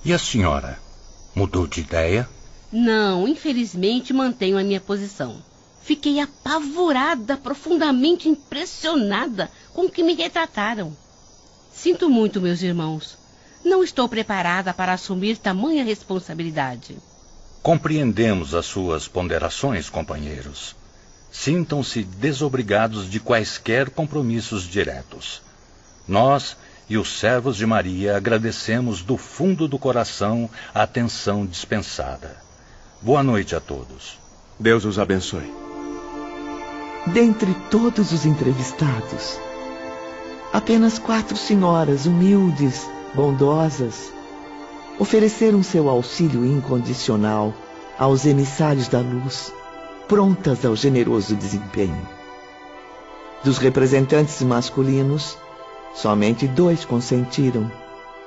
E a senhora? Mudou de ideia? Não, infelizmente mantenho a minha posição. Fiquei apavorada, profundamente impressionada com o que me retrataram. Sinto muito, meus irmãos. Não estou preparada para assumir tamanha responsabilidade. Compreendemos as suas ponderações, companheiros. Sintam-se desobrigados de quaisquer compromissos diretos. Nós e os servos de Maria agradecemos do fundo do coração a atenção dispensada. Boa noite a todos. Deus os abençoe. Dentre todos os entrevistados, apenas quatro senhoras humildes, bondosas, ofereceram seu auxílio incondicional aos emissários da luz, prontas ao generoso desempenho. Dos representantes masculinos, somente dois consentiram,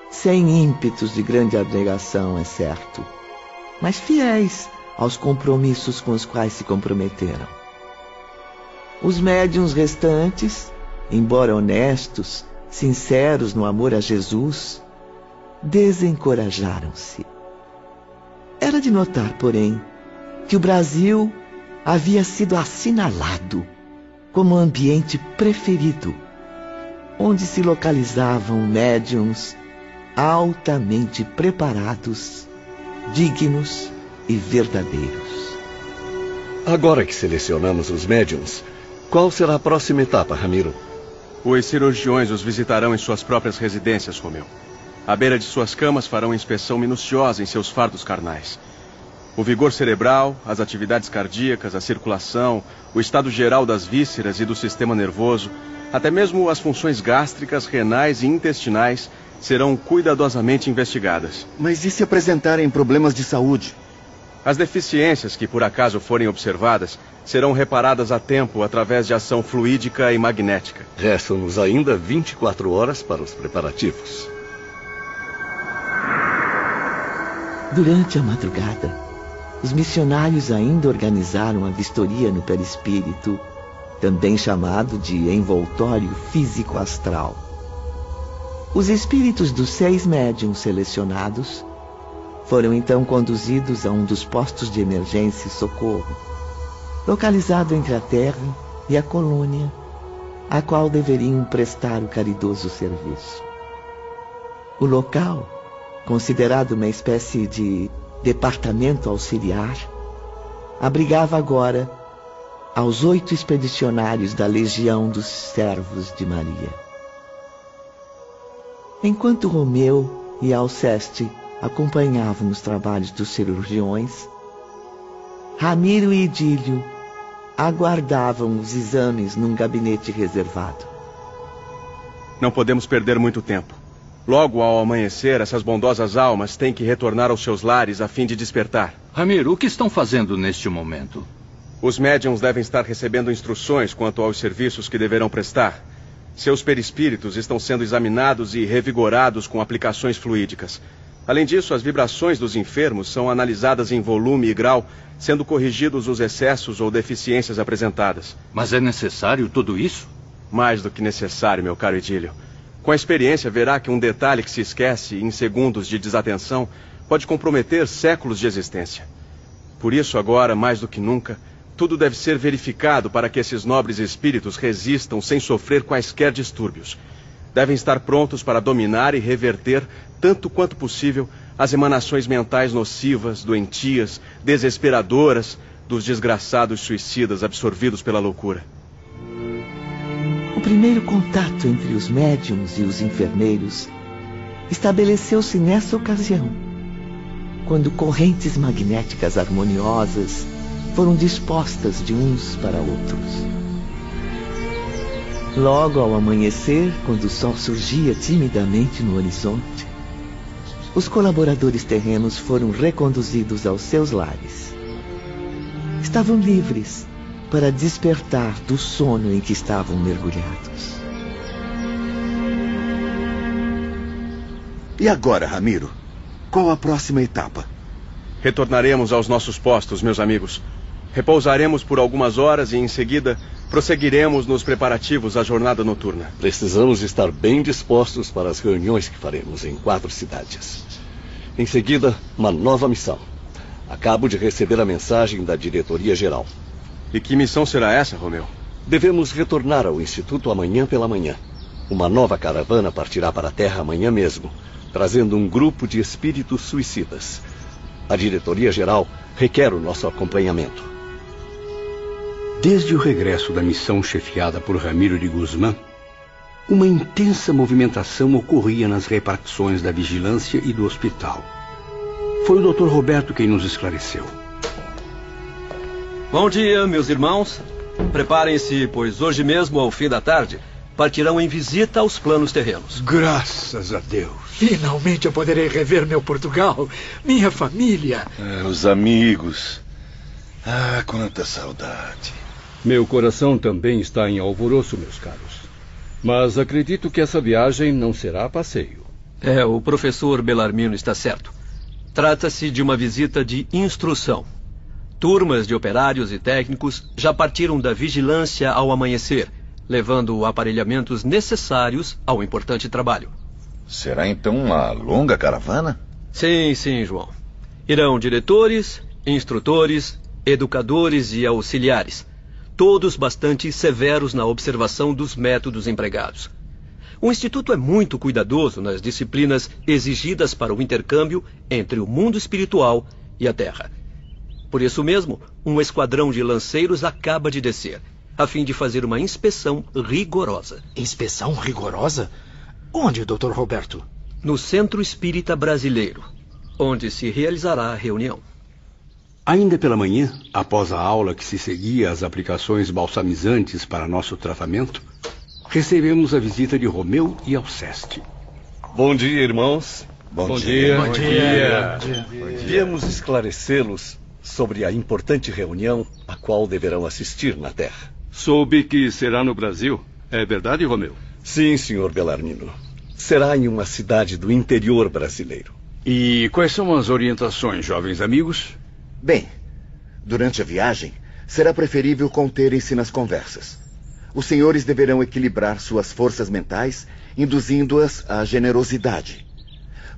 sem ímpetos de grande abnegação, é certo mas fiéis aos compromissos com os quais se comprometeram. Os médiums restantes, embora honestos, sinceros no amor a Jesus, desencorajaram-se. Era de notar, porém, que o Brasil havia sido assinalado como ambiente preferido, onde se localizavam médiums altamente preparados dignos e verdadeiros. Agora que selecionamos os médiums, qual será a próxima etapa, Ramiro? Os cirurgiões os visitarão em suas próprias residências, Romeu. À beira de suas camas farão inspeção minuciosa em seus fardos carnais. O vigor cerebral, as atividades cardíacas, a circulação, o estado geral das vísceras e do sistema nervoso, até mesmo as funções gástricas, renais e intestinais serão cuidadosamente investigadas. Mas e se apresentarem problemas de saúde? As deficiências que por acaso forem observadas serão reparadas a tempo através de ação fluídica e magnética. Restam-nos ainda 24 horas para os preparativos. Durante a madrugada, os missionários ainda organizaram a vistoria no perispírito, também chamado de envoltório físico astral. Os espíritos dos seis médiums selecionados foram então conduzidos a um dos postos de emergência e socorro, localizado entre a Terra e a colônia, a qual deveriam prestar o caridoso serviço. O local, considerado uma espécie de departamento auxiliar, abrigava agora aos oito expedicionários da Legião dos Servos de Maria. Enquanto Romeu e Alceste acompanhavam os trabalhos dos cirurgiões, Ramiro e Idílio aguardavam os exames num gabinete reservado. Não podemos perder muito tempo. Logo ao amanhecer, essas bondosas almas têm que retornar aos seus lares a fim de despertar. Ramiro, o que estão fazendo neste momento? Os médiums devem estar recebendo instruções quanto aos serviços que deverão prestar. Seus perispíritos estão sendo examinados e revigorados com aplicações fluídicas. Além disso, as vibrações dos enfermos são analisadas em volume e grau, sendo corrigidos os excessos ou deficiências apresentadas. Mas é necessário tudo isso? Mais do que necessário, meu caro Edílio. Com a experiência, verá que um detalhe que se esquece em segundos de desatenção pode comprometer séculos de existência. Por isso, agora, mais do que nunca, tudo deve ser verificado para que esses nobres espíritos resistam sem sofrer quaisquer distúrbios. Devem estar prontos para dominar e reverter tanto quanto possível, as emanações mentais nocivas, doentias, desesperadoras dos desgraçados suicidas absorvidos pela loucura. O primeiro contato entre os médiums e os enfermeiros estabeleceu-se nessa ocasião, quando correntes magnéticas harmoniosas foram dispostas de uns para outros. Logo ao amanhecer, quando o sol surgia timidamente no horizonte, os colaboradores terrenos foram reconduzidos aos seus lares. Estavam livres para despertar do sono em que estavam mergulhados. E agora, Ramiro? Qual a próxima etapa? Retornaremos aos nossos postos, meus amigos. Repousaremos por algumas horas e, em seguida, prosseguiremos nos preparativos à jornada noturna. Precisamos estar bem dispostos para as reuniões que faremos em quatro cidades. Em seguida, uma nova missão. Acabo de receber a mensagem da diretoria geral. E que missão será essa, Romeu? Devemos retornar ao Instituto amanhã pela manhã. Uma nova caravana partirá para a Terra amanhã mesmo, trazendo um grupo de espíritos suicidas. A diretoria geral requer o nosso acompanhamento. Desde o regresso da missão chefiada por Ramiro de Guzmán, uma intensa movimentação ocorria nas repartições da vigilância e do hospital. Foi o Dr. Roberto quem nos esclareceu. Bom dia, meus irmãos. Preparem-se, pois hoje mesmo, ao fim da tarde, partirão em visita aos planos terrenos. Graças a Deus. Finalmente eu poderei rever meu Portugal, minha família. Ah, os amigos. Ah, quanta saudade. Meu coração também está em alvoroço, meus caros. Mas acredito que essa viagem não será passeio. É, o professor Belarmino está certo. Trata-se de uma visita de instrução. Turmas de operários e técnicos já partiram da vigilância ao amanhecer, levando aparelhamentos necessários ao importante trabalho. Será então uma longa caravana? Sim, sim, João. Irão diretores, instrutores, educadores e auxiliares todos bastante severos na observação dos métodos empregados. O Instituto é muito cuidadoso nas disciplinas exigidas para o intercâmbio entre o mundo espiritual e a Terra. Por isso mesmo, um esquadrão de lanceiros acaba de descer, a fim de fazer uma inspeção rigorosa. Inspeção rigorosa? Onde, Dr. Roberto? No Centro Espírita Brasileiro, onde se realizará a reunião. Ainda pela manhã, após a aula que se seguia às aplicações balsamizantes para nosso tratamento, recebemos a visita de Romeu e Alceste. Bom dia, irmãos. Bom, Bom dia. Bom dia. Bom dia. Viemos esclarecê-los sobre a importante reunião a qual deverão assistir na Terra. Soube que será no Brasil. É verdade, Romeu? Sim, senhor Belarmino. Será em uma cidade do interior brasileiro. E quais são as orientações, jovens amigos? Bem, durante a viagem, será preferível conterem-se nas conversas. Os senhores deverão equilibrar suas forças mentais, induzindo-as à generosidade.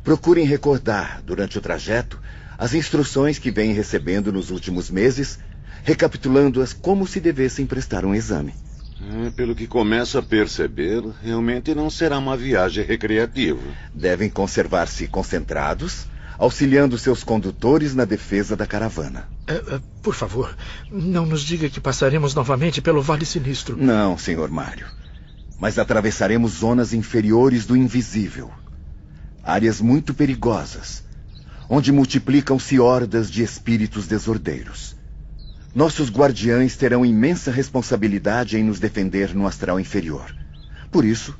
Procurem recordar, durante o trajeto, as instruções que vêm recebendo nos últimos meses, recapitulando-as como se devessem prestar um exame. É, pelo que começo a perceber, realmente não será uma viagem recreativa. Devem conservar-se concentrados, auxiliando seus condutores na defesa da caravana. Uh, uh, por favor, não nos diga que passaremos novamente pelo Vale Sinistro. Não, senhor Mário. Mas atravessaremos zonas inferiores do invisível. Áreas muito perigosas, onde multiplicam-se hordas de espíritos desordeiros. Nossos guardiães terão imensa responsabilidade em nos defender no astral inferior. Por isso,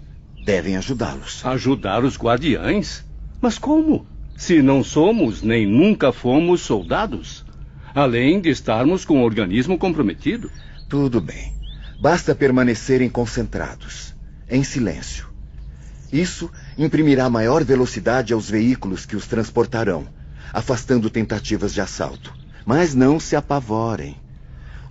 devem ajudá-los. Ajudar os guardiães? Mas como? Se não somos nem nunca fomos soldados? Além de estarmos com o organismo comprometido? Tudo bem. Basta permanecerem concentrados, em silêncio. Isso imprimirá maior velocidade aos veículos que os transportarão, afastando tentativas de assalto. Mas não se apavorem.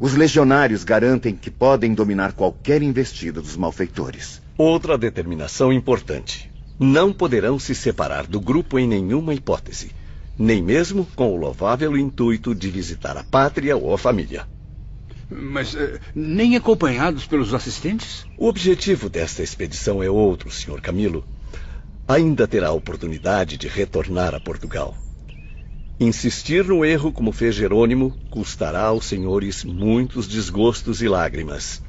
Os legionários garantem que podem dominar qualquer investida dos malfeitores. Outra determinação importante. Não poderão se separar do grupo em nenhuma hipótese, nem mesmo com o louvável intuito de visitar a pátria ou a família. Mas uh, nem acompanhados pelos assistentes? O objetivo desta expedição é outro, Sr. Camilo. Ainda terá a oportunidade de retornar a Portugal. Insistir no erro como fez Jerônimo custará aos senhores muitos desgostos e lágrimas.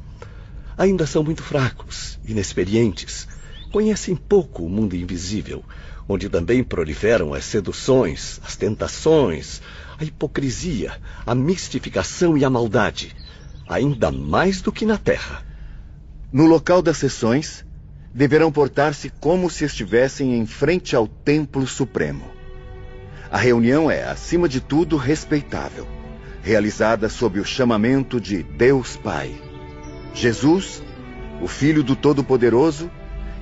Ainda são muito fracos, inexperientes. Conhecem pouco o mundo invisível, onde também proliferam as seduções, as tentações, a hipocrisia, a mistificação e a maldade, ainda mais do que na terra. No local das sessões, deverão portar-se como se estivessem em frente ao Templo Supremo. A reunião é, acima de tudo, respeitável, realizada sob o chamamento de Deus Pai. Jesus, o Filho do Todo-Poderoso,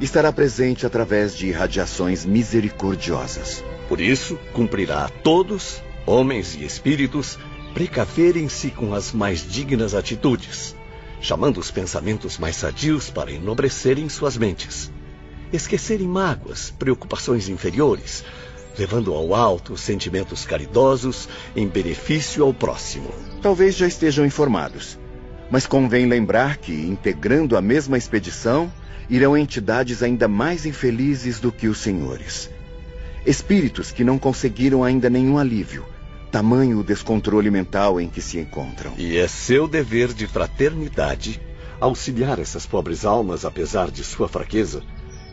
estará presente através de irradiações misericordiosas. Por isso, cumprirá a todos, homens e espíritos, precaverem-se com as mais dignas atitudes, chamando os pensamentos mais sadios para enobrecerem suas mentes, esquecerem mágoas, preocupações inferiores, levando ao alto sentimentos caridosos em benefício ao próximo. Talvez já estejam informados, mas convém lembrar que, integrando a mesma expedição, irão entidades ainda mais infelizes do que os senhores. Espíritos que não conseguiram ainda nenhum alívio, tamanho o descontrole mental em que se encontram. E é seu dever de fraternidade auxiliar essas pobres almas apesar de sua fraqueza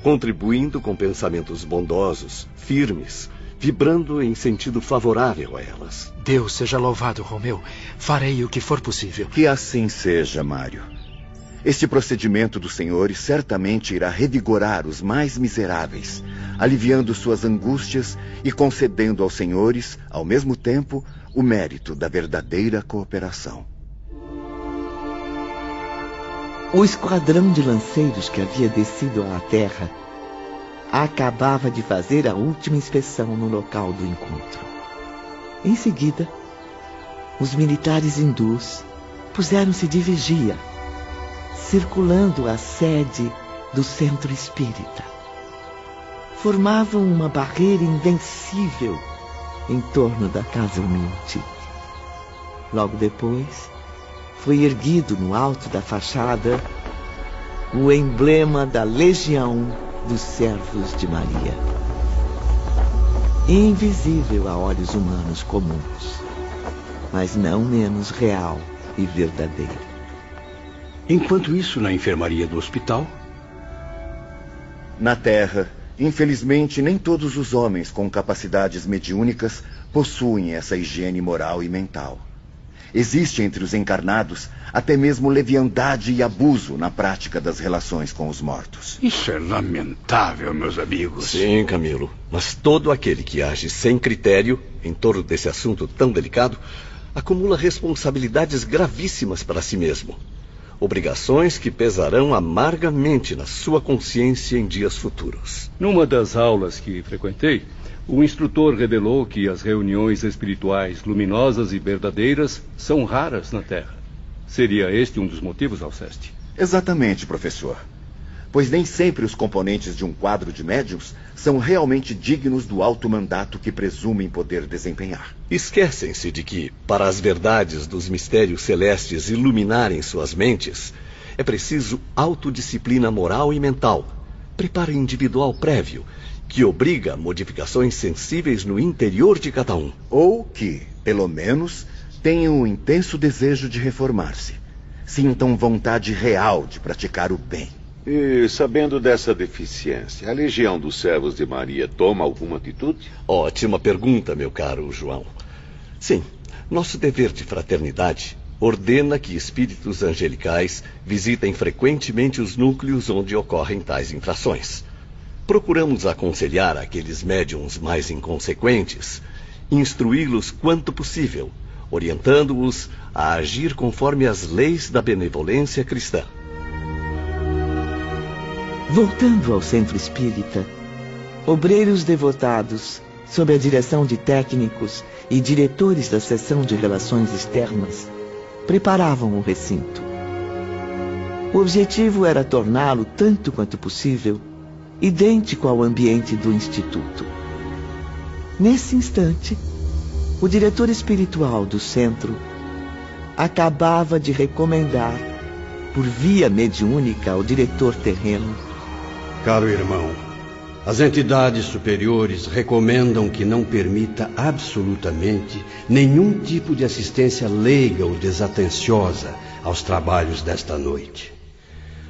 contribuindo com pensamentos bondosos, firmes, vibrando em sentido favorável a elas. Deus seja louvado, Romeu. Farei o que for possível. Que assim seja, Mário. Este procedimento dos senhores certamente irá revigorar os mais miseráveis, aliviando suas angústias e concedendo aos senhores, ao mesmo tempo, o mérito da verdadeira cooperação. O esquadrão de lanceiros que havia descido à terra acabava de fazer a última inspeção no local do encontro. Em seguida, os militares hindus puseram-se de vigia, circulando a sede do centro espírita. Formavam uma barreira invencível em torno da casa humilde. Logo depois, foi erguido no alto da fachada o emblema da Legião dos Servos de Maria. Invisível a olhos humanos comuns, mas não menos real e verdadeiro. Enquanto isso, na enfermaria do hospital? Na Terra, infelizmente, nem todos os homens com capacidades mediúnicas possuem essa higiene moral e mental. Existe entre os encarnados até mesmo leviandade e abuso na prática das relações com os mortos. Isso é lamentável, meus amigos. Sim, Camilo. Mas todo aquele que age sem critério em torno desse assunto tão delicado acumula responsabilidades gravíssimas para si mesmo. Obrigações que pesarão amargamente na sua consciência em dias futuros. Numa das aulas que frequentei, o instrutor revelou que as reuniões espirituais luminosas e verdadeiras são raras na Terra. Seria este um dos motivos, Alceste? Exatamente, professor. Pois nem sempre os componentes de um quadro de médiums são realmente dignos do alto mandato que presumem poder desempenhar. Esquecem-se de que, para as verdades dos mistérios celestes iluminarem suas mentes, é preciso autodisciplina moral e mental, preparo individual prévio, que obriga modificações sensíveis no interior de cada um. Ou que, pelo menos, tenham um intenso desejo de reformar-se. Sintam vontade real de praticar o bem. E, sabendo dessa deficiência, a Legião dos Servos de Maria toma alguma atitude? Ótima pergunta, meu caro João. Sim, nosso dever de fraternidade ordena que espíritos angelicais visitem frequentemente os núcleos onde ocorrem tais infrações. Procuramos aconselhar aqueles médiums mais inconsequentes, instruí-los quanto possível, orientando-os a agir conforme as leis da benevolência cristã. Voltando ao centro espírita, obreiros devotados, sob a direção de técnicos e diretores da seção de relações externas, preparavam o recinto. O objetivo era torná-lo, tanto quanto possível, idêntico ao ambiente do Instituto. Nesse instante, o diretor espiritual do centro acabava de recomendar, por via mediúnica ao diretor terreno, Caro irmão, as entidades superiores recomendam que não permita absolutamente nenhum tipo de assistência leiga ou desatenciosa aos trabalhos desta noite.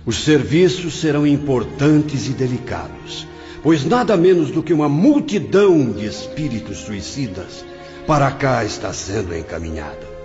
Os serviços serão importantes e delicados, pois nada menos do que uma multidão de espíritos suicidas para cá está sendo encaminhada.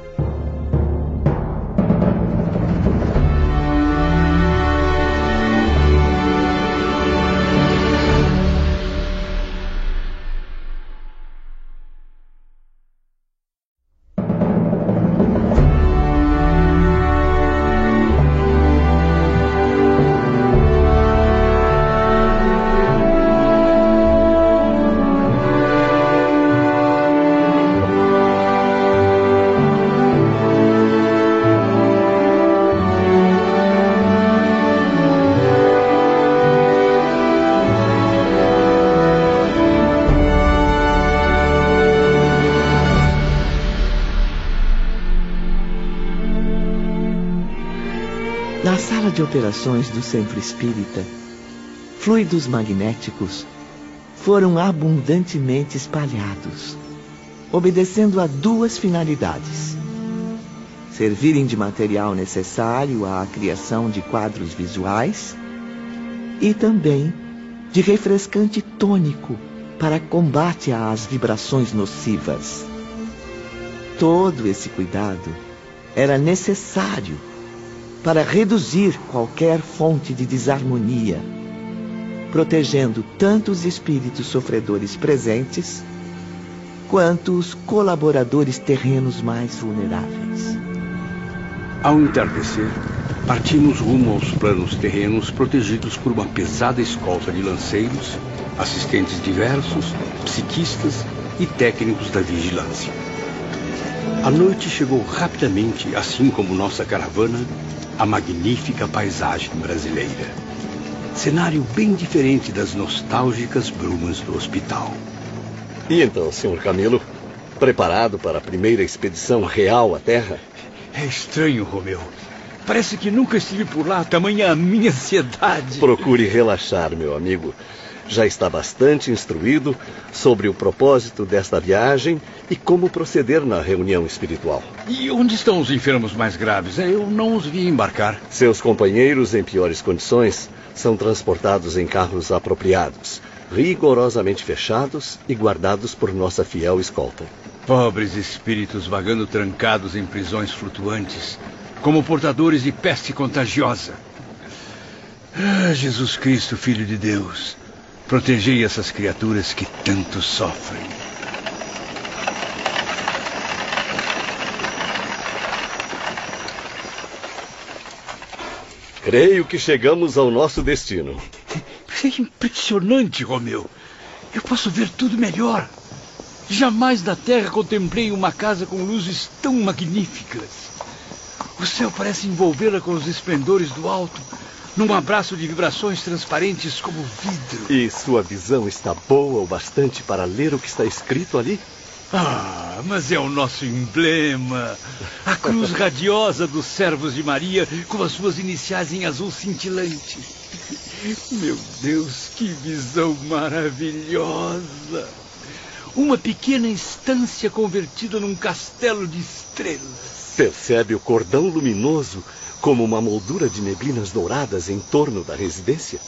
Operações do centro espírita, fluidos magnéticos foram abundantemente espalhados, obedecendo a duas finalidades: servirem de material necessário à criação de quadros visuais e também de refrescante tônico para combate às vibrações nocivas. Todo esse cuidado era necessário para reduzir qualquer fonte de desarmonia, protegendo tanto os espíritos sofredores presentes quanto os colaboradores terrenos mais vulneráveis. Ao entardecer, partimos rumo aos planos terrenos protegidos por uma pesada escolta de lanceiros, assistentes diversos, psiquistas e técnicos da vigilância. A noite chegou rapidamente, assim como nossa caravana, a magnífica paisagem brasileira. Cenário bem diferente das nostálgicas brumas do hospital. E então, senhor Camilo, preparado para a primeira expedição real à Terra? É estranho, Romeu. Parece que nunca estive por lá, tamanha a minha ansiedade. Procure relaxar, meu amigo. Já está bastante instruído sobre o propósito desta viagem e como proceder na reunião espiritual. E onde estão os enfermos mais graves? Eu não os vi embarcar. Seus companheiros, em piores condições, são transportados em carros apropriados, rigorosamente fechados e guardados por nossa fiel escolta. Pobres espíritos vagando trancados em prisões flutuantes, como portadores de peste contagiosa. Ah, Jesus Cristo, Filho de Deus, protegei essas criaturas que tanto sofrem. Creio que chegamos ao nosso destino. É impressionante, Romeu. Eu posso ver tudo melhor. Jamais na Terra contemplei uma casa com luzes tão magníficas. O céu parece envolvê-la com os esplendores do alto, num abraço de vibrações transparentes como vidro. E sua visão está boa o bastante para ler o que está escrito ali? Ah, mas é o nosso emblema. A cruz radiosa dos servos de Maria com as suas iniciais em azul cintilante. Meu Deus, que visão maravilhosa! Uma pequena estância convertida num castelo de estrelas. Percebe o cordão luminoso como uma moldura de neblinas douradas em torno da residência?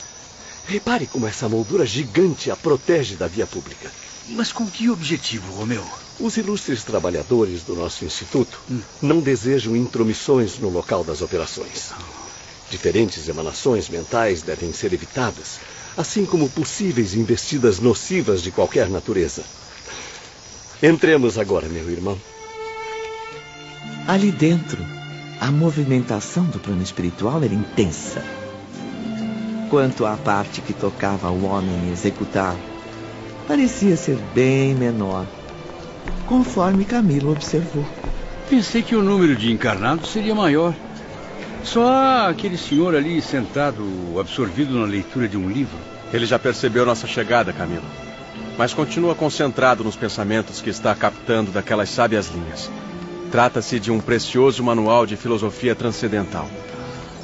Repare como essa moldura gigante a protege da via pública. Mas com que objetivo, Romeu? Os ilustres trabalhadores do nosso instituto hum. não desejam intromissões no local das operações. Diferentes emanações mentais devem ser evitadas, assim como possíveis investidas nocivas de qualquer natureza. Entremos agora, meu irmão. Ali dentro, a movimentação do plano espiritual era intensa. Quanto à parte que tocava ao homem executar, parecia ser bem menor, conforme Camilo observou. Pensei que o número de encarnados seria maior. Só aquele senhor ali sentado, absorvido na leitura de um livro. Ele já percebeu nossa chegada, Camilo. Mas continua concentrado nos pensamentos que está captando daquelas sábias linhas. Trata-se de um precioso manual de filosofia transcendental.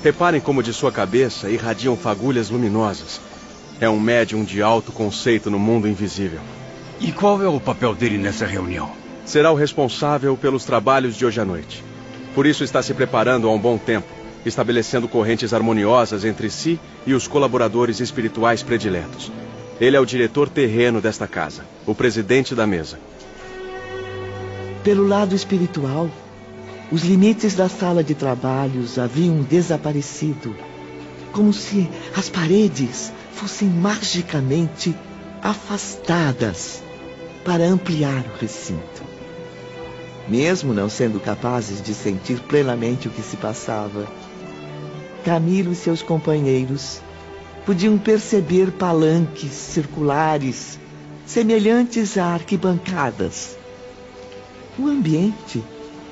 Reparem como de sua cabeça irradiam fagulhas luminosas. É um médium de alto conceito no mundo invisível. E qual é o papel dele nessa reunião? Será o responsável pelos trabalhos de hoje à noite. Por isso está se preparando há um bom tempo estabelecendo correntes harmoniosas entre si e os colaboradores espirituais prediletos. Ele é o diretor terreno desta casa, o presidente da mesa. Pelo lado espiritual, os limites da sala de trabalhos haviam desaparecido, como se as paredes fossem magicamente afastadas para ampliar o recinto. Mesmo não sendo capazes de sentir plenamente o que se passava, Camilo e seus companheiros podiam perceber palanques circulares semelhantes a arquibancadas. O ambiente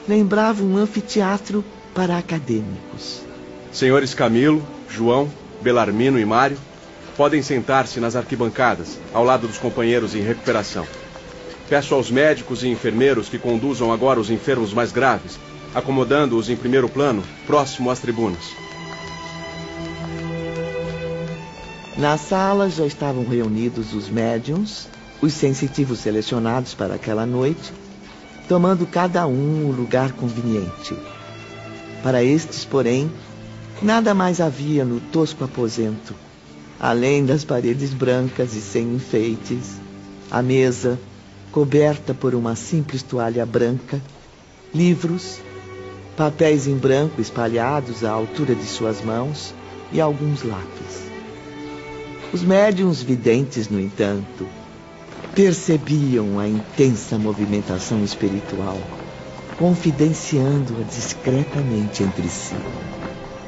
lembrava um anfiteatro para acadêmicos. Senhores Camilo, João, Belarmino e Mário podem sentar-se nas arquibancadas, ao lado dos companheiros em recuperação. Peço aos médicos e enfermeiros que conduzam agora os enfermos mais graves, acomodando-os em primeiro plano, próximo às tribunas. Na sala já estavam reunidos os médiums, os sensitivos selecionados para aquela noite, tomando cada um o lugar conveniente. Para estes, porém, nada mais havia no tosco aposento, além das paredes brancas e sem enfeites, a mesa, coberta por uma simples toalha branca, livros, papéis em branco espalhados à altura de suas mãos e alguns lápis. Os médiums videntes, no entanto, percebiam a intensa movimentação espiritual, confidenciando-a discretamente entre si.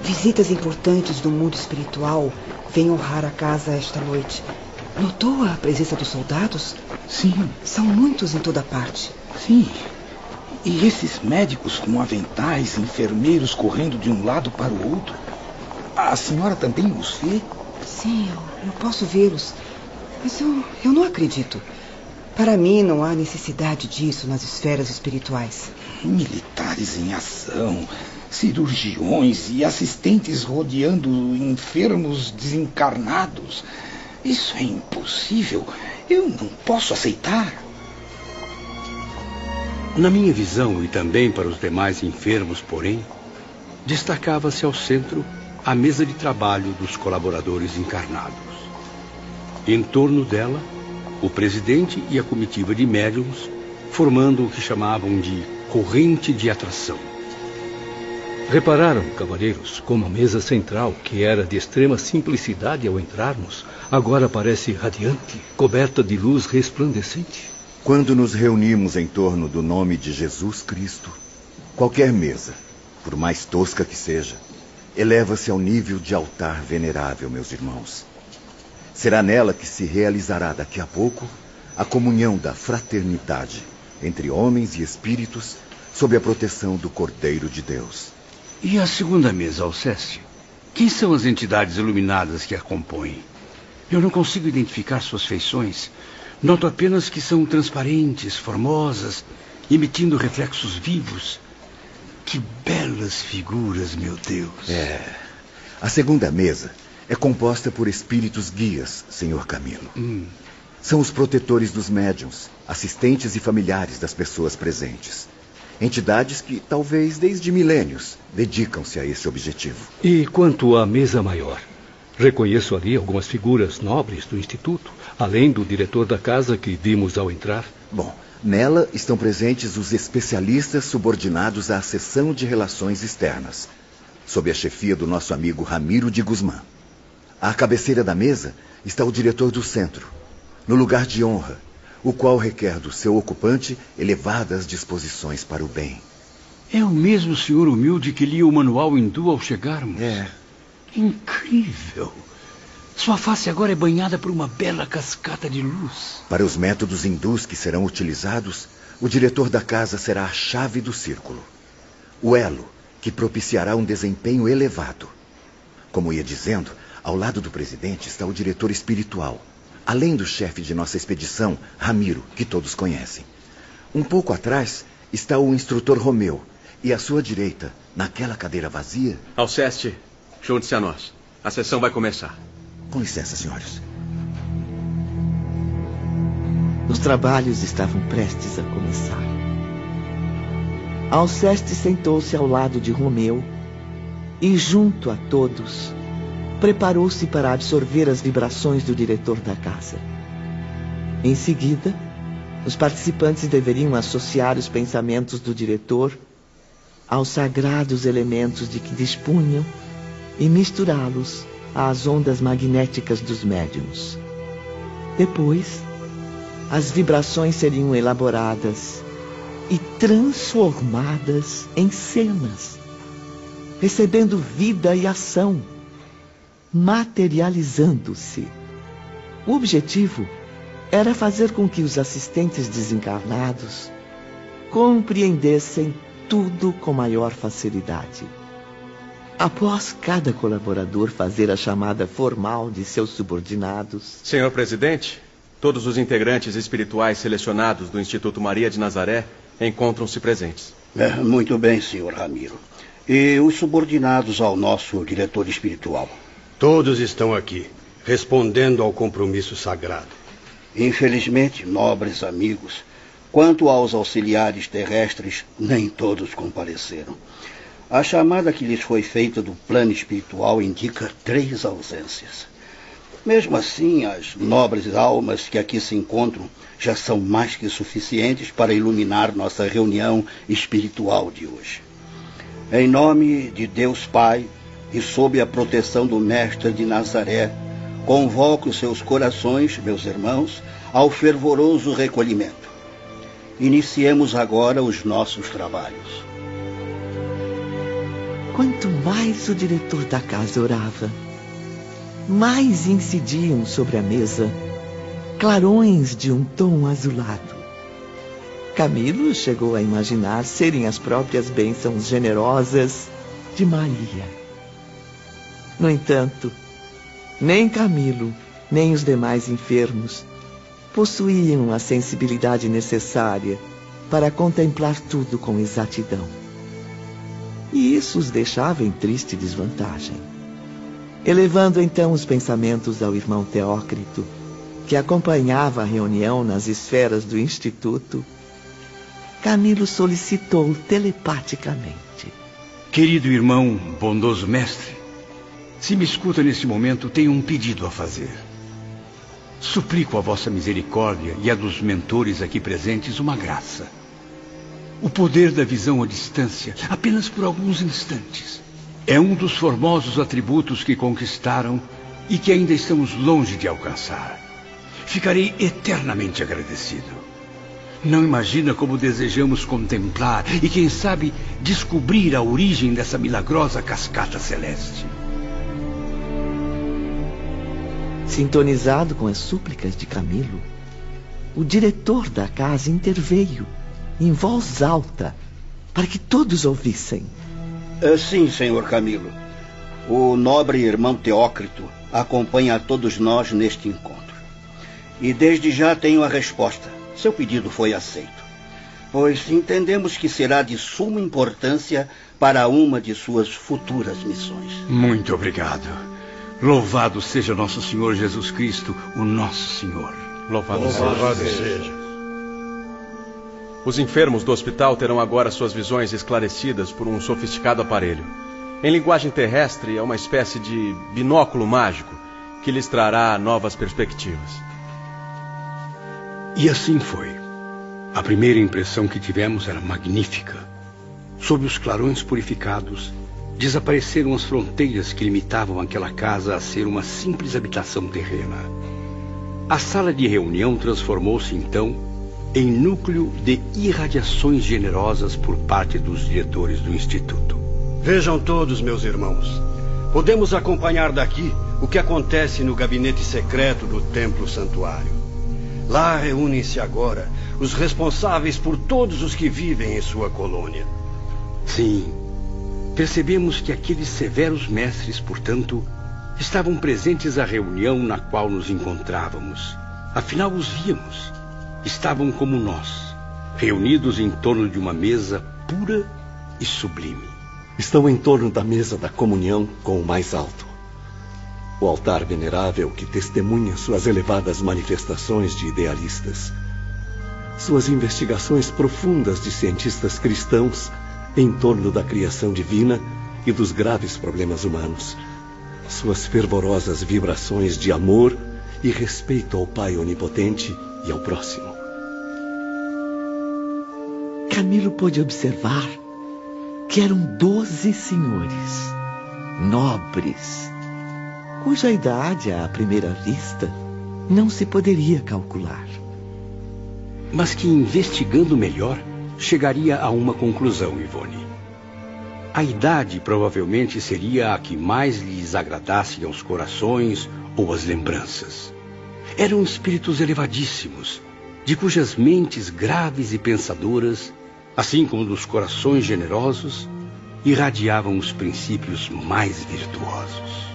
Visitas importantes do mundo espiritual vêm honrar a casa esta noite. Notou a presença dos soldados? Sim. São muitos em toda parte. Sim. E esses médicos com aventais, enfermeiros correndo de um lado para o outro? A senhora também os vê? Sim, eu, eu posso vê-los. Mas eu, eu não acredito. Para mim, não há necessidade disso nas esferas espirituais. Militares em ação, cirurgiões e assistentes rodeando enfermos desencarnados. Isso é impossível. Eu não posso aceitar. Na minha visão e também para os demais enfermos, porém, destacava-se ao centro a mesa de trabalho dos colaboradores encarnados. Em torno dela, o presidente e a comitiva de médiums formando o que chamavam de corrente de atração. Repararam, cavaleiros, como a mesa central, que era de extrema simplicidade ao entrarmos, agora parece radiante, coberta de luz resplandecente? Quando nos reunimos em torno do nome de Jesus Cristo, qualquer mesa, por mais tosca que seja, eleva-se ao nível de altar venerável, meus irmãos. Será nela que se realizará daqui a pouco a comunhão da fraternidade entre homens e espíritos sob a proteção do Cordeiro de Deus. E a segunda mesa, Alceste? Quem são as entidades iluminadas que a compõem? Eu não consigo identificar suas feições. Noto apenas que são transparentes, formosas, emitindo reflexos vivos. Que belas figuras, meu Deus. É. A segunda mesa é composta por espíritos guias, senhor Camilo. Hum. São os protetores dos médiums, assistentes e familiares das pessoas presentes. Entidades que, talvez desde milênios, dedicam-se a esse objetivo. E quanto à mesa maior? Reconheço ali algumas figuras nobres do Instituto, além do diretor da casa que vimos ao entrar. Bom, nela estão presentes os especialistas subordinados à seção de relações externas, sob a chefia do nosso amigo Ramiro de Guzmán. À cabeceira da mesa está o diretor do centro, no lugar de honra, o qual requer do seu ocupante elevadas disposições para o bem. É o mesmo senhor humilde que lia o manual hindu ao chegarmos? É. Incrível! Sua face agora é banhada por uma bela cascata de luz. Para os métodos hindus que serão utilizados, o diretor da casa será a chave do círculo. O elo que propiciará um desempenho elevado. Como ia dizendo, ao lado do presidente está o diretor espiritual, além do chefe de nossa expedição, Ramiro, que todos conhecem. Um pouco atrás está o instrutor Romeu, e à sua direita, naquela cadeira vazia. Alceste, junte-se a nós. A sessão vai começar. Com licença, senhores. Os trabalhos estavam prestes a começar. Alceste sentou-se ao lado de Romeu e, junto a todos, preparou-se para absorver as vibrações do diretor da casa. Em seguida, os participantes deveriam associar os pensamentos do diretor aos sagrados elementos de que dispunham e misturá-los às ondas magnéticas dos médiums. Depois, as vibrações seriam elaboradas e transformadas em cenas, recebendo vida e ação, materializando-se. O objetivo era fazer com que os assistentes desencarnados compreendessem tudo com maior facilidade. Após cada colaborador fazer a chamada formal de seus subordinados. Senhor presidente, todos os integrantes espirituais selecionados do Instituto Maria de Nazaré encontram-se presentes. É, muito bem, senhor Ramiro. E os subordinados ao nosso diretor espiritual? Todos estão aqui, respondendo ao compromisso sagrado. Infelizmente, nobres amigos, quanto aos auxiliares terrestres, nem todos compareceram. A chamada que lhes foi feita do plano espiritual indica três ausências. Mesmo assim, as nobres almas que aqui se encontram já são mais que suficientes para iluminar nossa reunião espiritual de hoje. Em nome de Deus Pai e sob a proteção do Mestre de Nazaré, convoco seus corações, meus irmãos, ao fervoroso recolhimento. Iniciemos agora os nossos trabalhos. Quanto mais o diretor da casa orava, mais incidiam sobre a mesa clarões de um tom azulado. Camilo chegou a imaginar serem as próprias bênçãos generosas de Maria. No entanto, nem Camilo, nem os demais enfermos possuíam a sensibilidade necessária para contemplar tudo com exatidão. E isso os deixava em triste desvantagem. Elevando então os pensamentos ao irmão Teócrito, que acompanhava a reunião nas esferas do Instituto, Camilo solicitou telepaticamente. Querido irmão, bondoso mestre, se me escuta nesse momento, tenho um pedido a fazer. suplico a vossa misericórdia e a dos mentores aqui presentes uma graça. O poder da visão à distância, apenas por alguns instantes, é um dos formosos atributos que conquistaram e que ainda estamos longe de alcançar. Ficarei eternamente agradecido. Não imagina como desejamos contemplar e, quem sabe, descobrir a origem dessa milagrosa cascata celeste. Sintonizado com as súplicas de Camilo, o diretor da casa interveio, em voz alta, para que todos ouvissem. É, sim, senhor Camilo. O nobre irmão Teócrito acompanha a todos nós neste encontro. E desde já tenho a resposta. Seu pedido foi aceito. Pois entendemos que será de suma importância para uma de suas futuras missões. Muito obrigado. Louvado seja nosso Senhor Jesus Cristo, o nosso Senhor. Louvado, Louvado seja. seja. Os enfermos do hospital terão agora suas visões esclarecidas por um sofisticado aparelho. Em linguagem terrestre, é uma espécie de binóculo mágico que lhes trará novas perspectivas. E assim foi. A primeira impressão que tivemos era magnífica. Sob os clarões purificados, desapareceram as fronteiras que limitavam aquela casa a ser uma simples habitação terrena. A sala de reunião transformou-se então em núcleo de irradiações generosas por parte dos diretores do Instituto. Vejam todos, meus irmãos. Podemos acompanhar daqui o que acontece no gabinete secreto do Templo Santuário. Lá reúnem-se agora os responsáveis por todos os que vivem em sua colônia. Sim, percebemos que aqueles severos mestres, portanto, estavam presentes à reunião na qual nos encontrávamos. Afinal, os víamos. Estavam como nós, reunidos em torno de uma mesa pura e sublime. Estão em torno da mesa da comunhão com o mais alto o altar venerável que testemunha suas elevadas manifestações de idealistas, suas investigações profundas de cientistas cristãos em torno da criação divina e dos graves problemas humanos, suas fervorosas vibrações de amor e respeito ao Pai Onipotente e ao próximo. Camilo pôde observar que eram doze senhores, nobres, cuja idade, à primeira vista, não se poderia calcular. Mas que, investigando melhor, chegaria a uma conclusão, Ivone. A idade provavelmente seria a que mais lhes agradasse aos corações ou às lembranças. Eram espíritos elevadíssimos, de cujas mentes graves e pensadoras, assim como dos corações generosos, irradiavam os princípios mais virtuosos.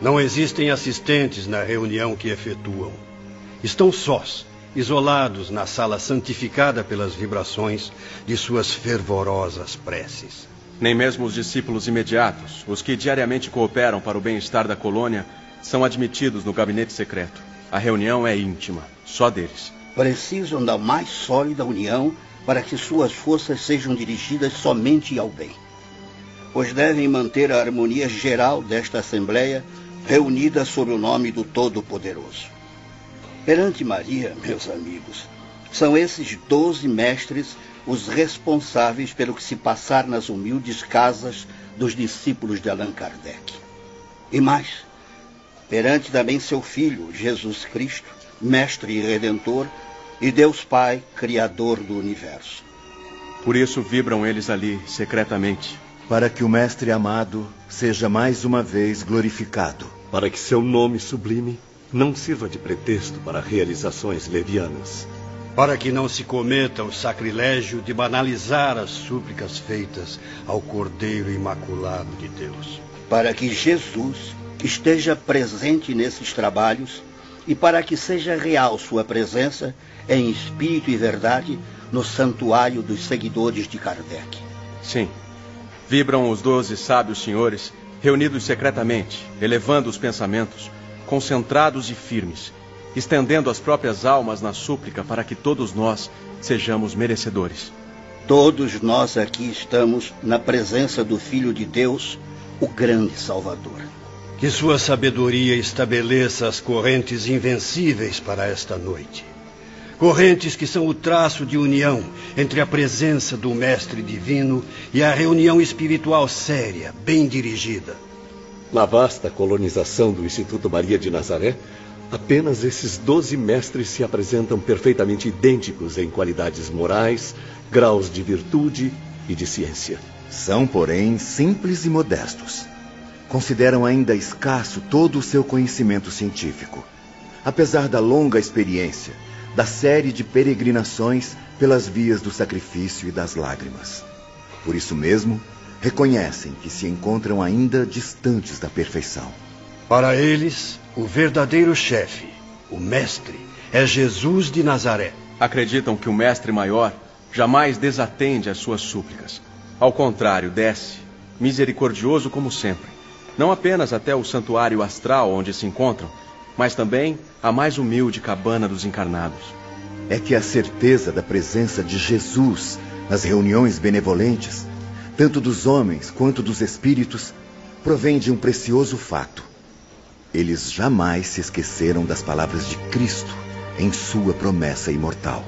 Não existem assistentes na reunião que efetuam. Estão sós, isolados na sala santificada pelas vibrações de suas fervorosas preces. Nem mesmo os discípulos imediatos, os que diariamente cooperam para o bem-estar da colônia, são admitidos no gabinete secreto. A reunião é íntima, só deles. Precisam da mais sólida união para que suas forças sejam dirigidas somente ao bem. Pois devem manter a harmonia geral desta Assembleia reunida sob o nome do Todo-Poderoso. Perante Maria, meus amigos, são esses doze mestres os responsáveis pelo que se passar nas humildes casas dos discípulos de Allan Kardec. E mais, perante também seu Filho, Jesus Cristo, Mestre e Redentor, e Deus Pai, Criador do universo. Por isso vibram eles ali, secretamente, para que o Mestre amado seja mais uma vez glorificado. Para que seu nome sublime não sirva de pretexto para realizações levianas. Para que não se cometa o sacrilégio de banalizar as súplicas feitas ao Cordeiro Imaculado de Deus. Para que Jesus esteja presente nesses trabalhos e para que seja real sua presença em espírito e verdade no santuário dos seguidores de Kardec. Sim, Vibram os doze sábios senhores, reunidos secretamente, elevando os pensamentos, concentrados e firmes, estendendo as próprias almas na súplica para que todos nós sejamos merecedores. Todos nós aqui estamos na presença do Filho de Deus, o grande Salvador, Que sua sabedoria estabeleça as correntes invencíveis para esta noite. Correntes que são o traço de união entre a presença do Mestre Divino e a reunião espiritual séria, bem dirigida. Na vasta colonização do Instituto Maria de Nazaré, apenas esses doze mestres se apresentam perfeitamente idênticos em qualidades morais, graus de virtude e de ciência. São, porém, simples e modestos. Consideram ainda escasso todo o seu conhecimento científico. Apesar da longa experiência, da série de peregrinações pelas vias do sacrifício e das lágrimas. Por isso mesmo, reconhecem que se encontram ainda distantes da perfeição. Para eles, o verdadeiro chefe, o mestre, é Jesus de Nazaré. Acreditam que o mestre maior jamais desatende às suas súplicas. Ao contrário, desce, misericordioso como sempre, não apenas até o santuário astral onde se encontram, mas também a mais humilde cabana dos encarnados. É que a certeza da presença de Jesus nas reuniões benevolentes, tanto dos homens quanto dos espíritos, provém de um precioso fato. Eles jamais se esqueceram das palavras de Cristo em sua promessa imortal.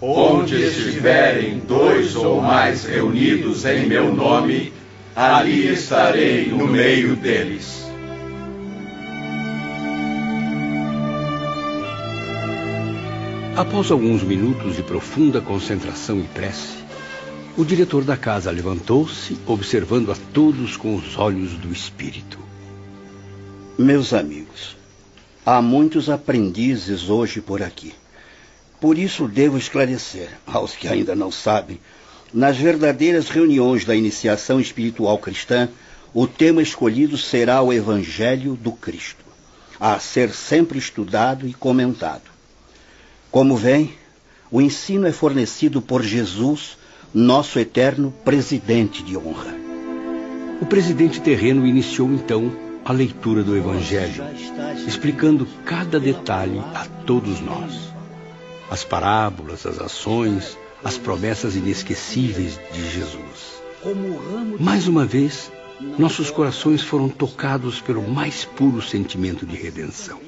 Onde estiverem dois ou mais reunidos em meu nome, ali estarei no meio deles. Após alguns minutos de profunda concentração e prece, o diretor da casa levantou-se, observando a todos com os olhos do espírito. Meus amigos, há muitos aprendizes hoje por aqui. Por isso devo esclarecer aos que ainda não sabem, nas verdadeiras reuniões da iniciação espiritual cristã, o tema escolhido será o Evangelho do Cristo, a ser sempre estudado e comentado. Como vem, o ensino é fornecido por Jesus, nosso eterno presidente de honra. O presidente terreno iniciou então a leitura do Evangelho, explicando cada detalhe a todos nós as parábolas, as ações, as promessas inesquecíveis de Jesus. Mais uma vez, nossos corações foram tocados pelo mais puro sentimento de redenção.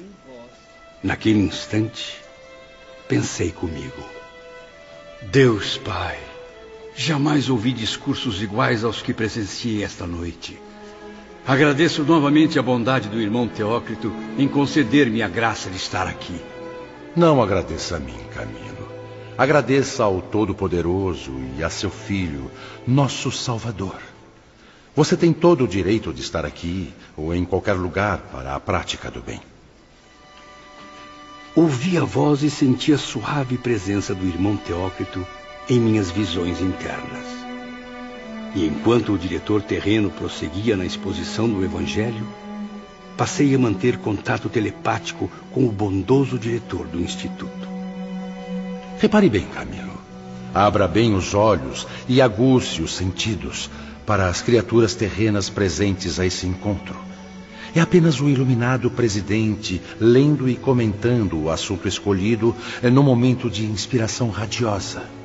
Naquele instante, pensei comigo: Deus Pai, jamais ouvi discursos iguais aos que presenciei esta noite. Agradeço novamente a bondade do irmão Teócrito em conceder-me a graça de estar aqui. Não agradeça a mim, Camilo. Agradeça ao Todo-Poderoso e a seu Filho, nosso Salvador. Você tem todo o direito de estar aqui ou em qualquer lugar para a prática do bem. Ouvi a voz e senti a suave presença do irmão Teócrito em minhas visões internas. E enquanto o diretor terreno prosseguia na exposição do Evangelho, passei a manter contato telepático com o bondoso diretor do Instituto. Repare bem, Camilo. Abra bem os olhos e aguce os sentidos para as criaturas terrenas presentes a esse encontro. É apenas o iluminado presidente lendo e comentando o assunto escolhido no momento de inspiração radiosa.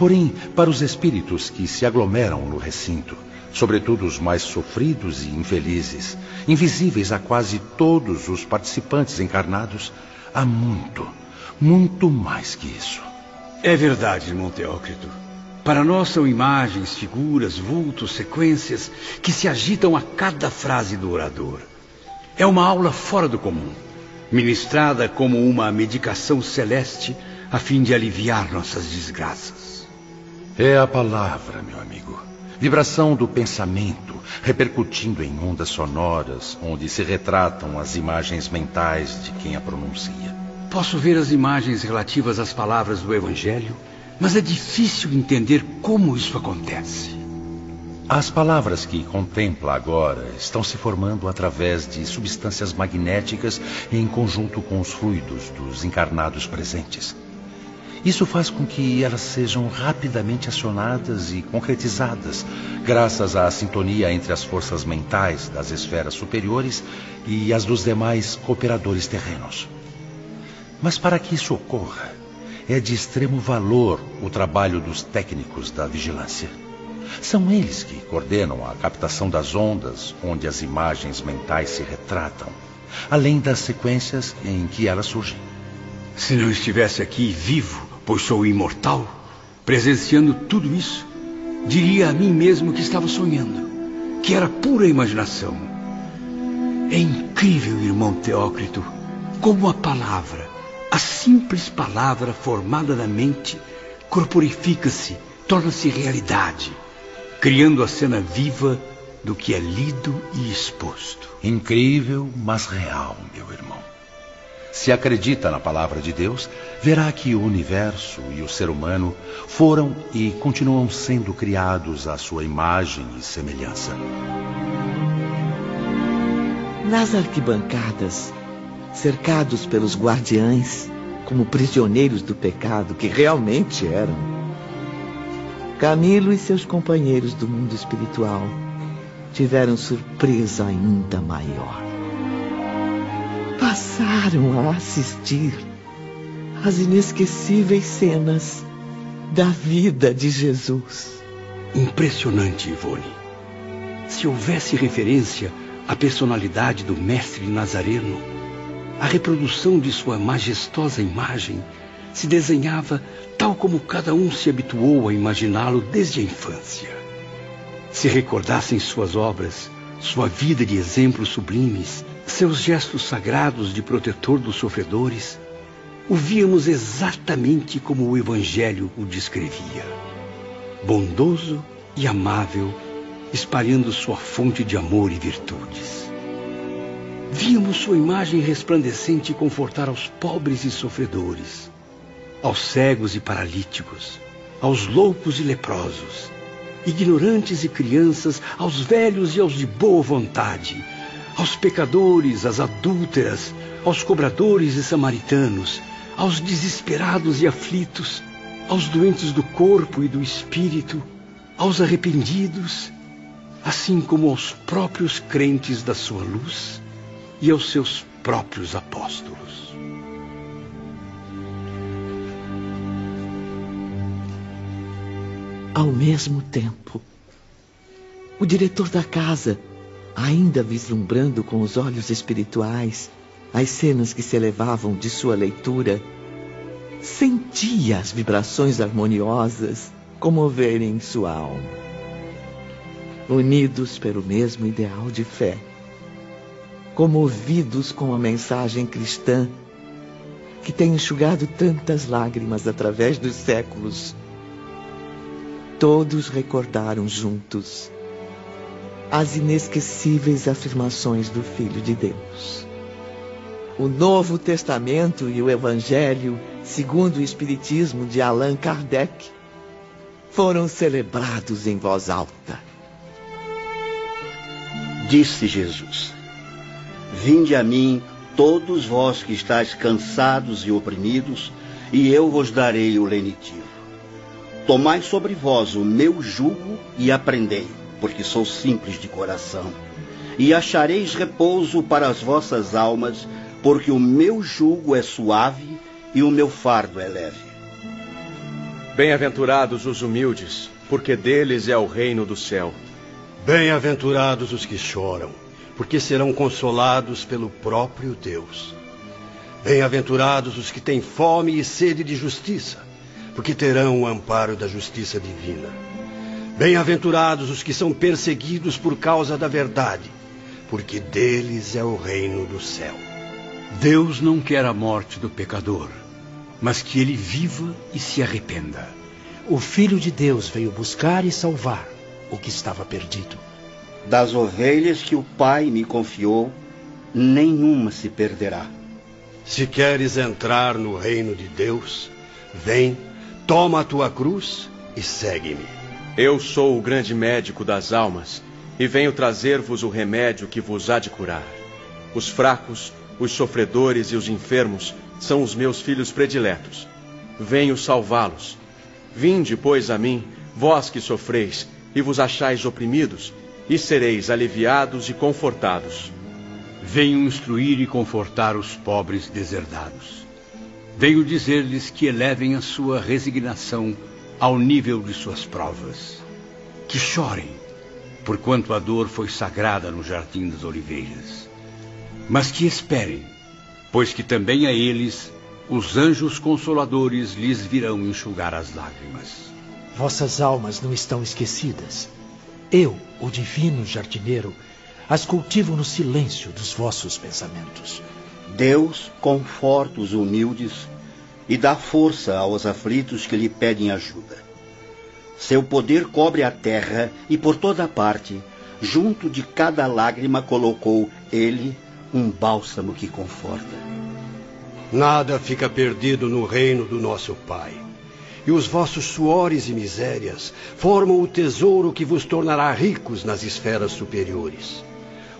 Porém, para os espíritos que se aglomeram no recinto, sobretudo os mais sofridos e infelizes, invisíveis a quase todos os participantes encarnados, há muito, muito mais que isso. É verdade, irmão Teócrito. Para nós são imagens, figuras, vultos, sequências que se agitam a cada frase do orador. É uma aula fora do comum, ministrada como uma medicação celeste a fim de aliviar nossas desgraças. É a palavra, meu amigo. Vibração do pensamento, repercutindo em ondas sonoras, onde se retratam as imagens mentais de quem a pronuncia. Posso ver as imagens relativas às palavras do Evangelho, mas é difícil entender como isso acontece. As palavras que contempla agora estão se formando através de substâncias magnéticas em conjunto com os fluidos dos encarnados presentes. Isso faz com que elas sejam rapidamente acionadas e concretizadas, graças à sintonia entre as forças mentais das esferas superiores e as dos demais cooperadores terrenos. Mas para que isso ocorra, é de extremo valor o trabalho dos técnicos da vigilância. São eles que coordenam a captação das ondas onde as imagens mentais se retratam, além das sequências em que elas surgem. Se não estivesse aqui vivo, pois sou imortal, presenciando tudo isso, diria a mim mesmo que estava sonhando, que era pura imaginação. É incrível, irmão Teócrito, como a palavra, a simples palavra formada na mente, corporifica-se, torna-se realidade criando a cena viva do que é lido e exposto. Incrível, mas real, meu. Se acredita na palavra de Deus, verá que o universo e o ser humano foram e continuam sendo criados à sua imagem e semelhança. Nas arquibancadas, cercados pelos guardiães, como prisioneiros do pecado que realmente eram, Camilo e seus companheiros do mundo espiritual tiveram surpresa ainda maior. Passaram a assistir às inesquecíveis cenas da vida de Jesus. Impressionante, Ivone. Se houvesse referência à personalidade do Mestre Nazareno, a reprodução de sua majestosa imagem se desenhava tal como cada um se habituou a imaginá-lo desde a infância. Se recordassem suas obras, sua vida de exemplos sublimes, seus gestos sagrados de protetor dos sofredores, o víamos exatamente como o Evangelho o descrevia. Bondoso e amável, espalhando sua fonte de amor e virtudes. Víamos sua imagem resplandecente confortar aos pobres e sofredores, aos cegos e paralíticos, aos loucos e leprosos, ignorantes e crianças, aos velhos e aos de boa vontade, aos pecadores, às adúlteras, aos cobradores e samaritanos, aos desesperados e aflitos, aos doentes do corpo e do espírito, aos arrependidos, assim como aos próprios crentes da sua luz e aos seus próprios apóstolos. Ao mesmo tempo, o diretor da casa, ainda vislumbrando com os olhos espirituais as cenas que se elevavam de sua leitura, sentia as vibrações harmoniosas comoverem sua alma. Unidos pelo mesmo ideal de fé, comovidos com a mensagem cristã que tem enxugado tantas lágrimas através dos séculos, todos recordaram juntos as inesquecíveis afirmações do Filho de Deus. O Novo Testamento e o Evangelho, segundo o Espiritismo de Allan Kardec, foram celebrados em voz alta. Disse Jesus: Vinde a mim, todos vós que estáis cansados e oprimidos, e eu vos darei o lenitivo. Tomai sobre vós o meu jugo e aprendei, porque sou simples de coração. E achareis repouso para as vossas almas, porque o meu jugo é suave e o meu fardo é leve. Bem-aventurados os humildes, porque deles é o reino do céu. Bem-aventurados os que choram, porque serão consolados pelo próprio Deus. Bem-aventurados os que têm fome e sede de justiça porque terão o amparo da justiça divina. Bem-aventurados os que são perseguidos por causa da verdade, porque deles é o reino do céu. Deus não quer a morte do pecador, mas que ele viva e se arrependa. O Filho de Deus veio buscar e salvar o que estava perdido. Das ovelhas que o Pai me confiou, nenhuma se perderá. Se queres entrar no reino de Deus, vem Toma a tua cruz e segue-me. Eu sou o grande médico das almas e venho trazer-vos o remédio que vos há de curar. Os fracos, os sofredores e os enfermos são os meus filhos prediletos. Venho salvá-los. Vinde, pois, a mim, vós que sofreis e vos achais oprimidos, e sereis aliviados e confortados. Venho instruir e confortar os pobres deserdados. Venho dizer-lhes que elevem a sua resignação ao nível de suas provas. que chorem, porquanto a dor foi sagrada no jardim das oliveiras. Mas que esperem, pois que também a eles os anjos consoladores lhes virão enxugar as lágrimas. Vossas almas não estão esquecidas. Eu, o divino jardineiro, as cultivo no silêncio dos vossos pensamentos. Deus conforta os humildes e dá força aos aflitos que lhe pedem ajuda. Seu poder cobre a terra e por toda parte, junto de cada lágrima colocou ele um bálsamo que conforta. Nada fica perdido no reino do nosso Pai. E os vossos suores e misérias formam o tesouro que vos tornará ricos nas esferas superiores,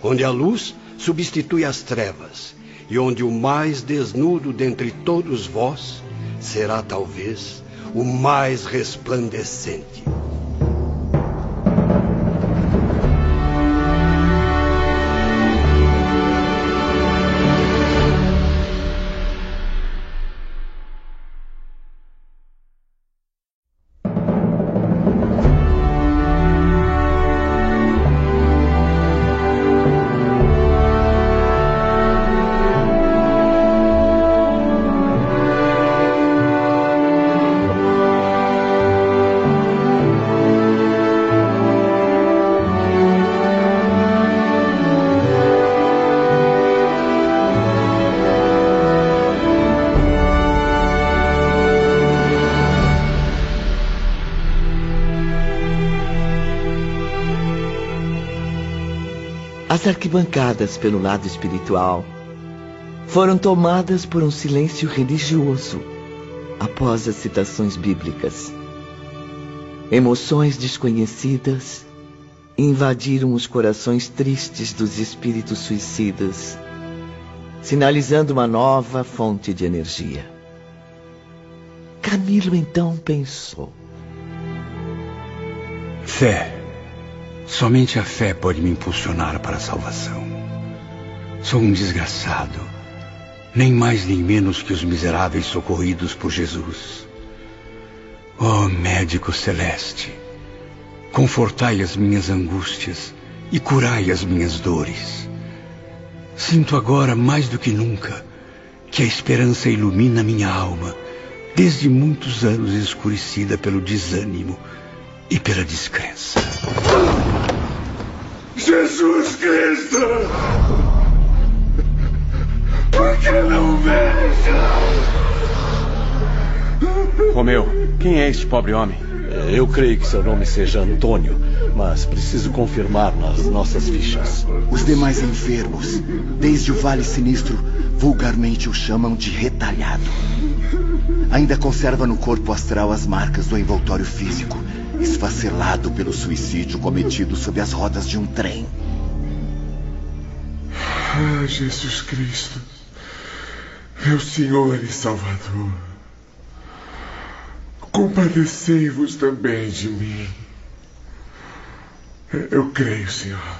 onde a luz substitui as trevas e onde o mais desnudo dentre todos vós será talvez o mais resplandecente. As arquibancadas pelo lado espiritual foram tomadas por um silêncio religioso após as citações bíblicas. Emoções desconhecidas invadiram os corações tristes dos espíritos suicidas, sinalizando uma nova fonte de energia. Camilo então pensou: Fé. Somente a fé pode me impulsionar para a salvação. Sou um desgraçado, nem mais nem menos que os miseráveis socorridos por Jesus. Oh, médico celeste, confortai as minhas angústias e curai as minhas dores. Sinto agora mais do que nunca que a esperança ilumina minha alma, desde muitos anos escurecida pelo desânimo e pela descrença. Jesus Cristo! Por que não vejo? Romeu, quem é este pobre homem? Eu creio que seu nome seja Antônio, mas preciso confirmar nas nossas fichas. Os demais enfermos, desde o Vale Sinistro, vulgarmente o chamam de retalhado. Ainda conserva no corpo astral as marcas do envoltório físico, esfacelado pelo suicídio cometido sob as rodas de um trem. Ah, Jesus Cristo, meu Senhor e Salvador, compadecei-vos também de mim. Eu creio, Senhor.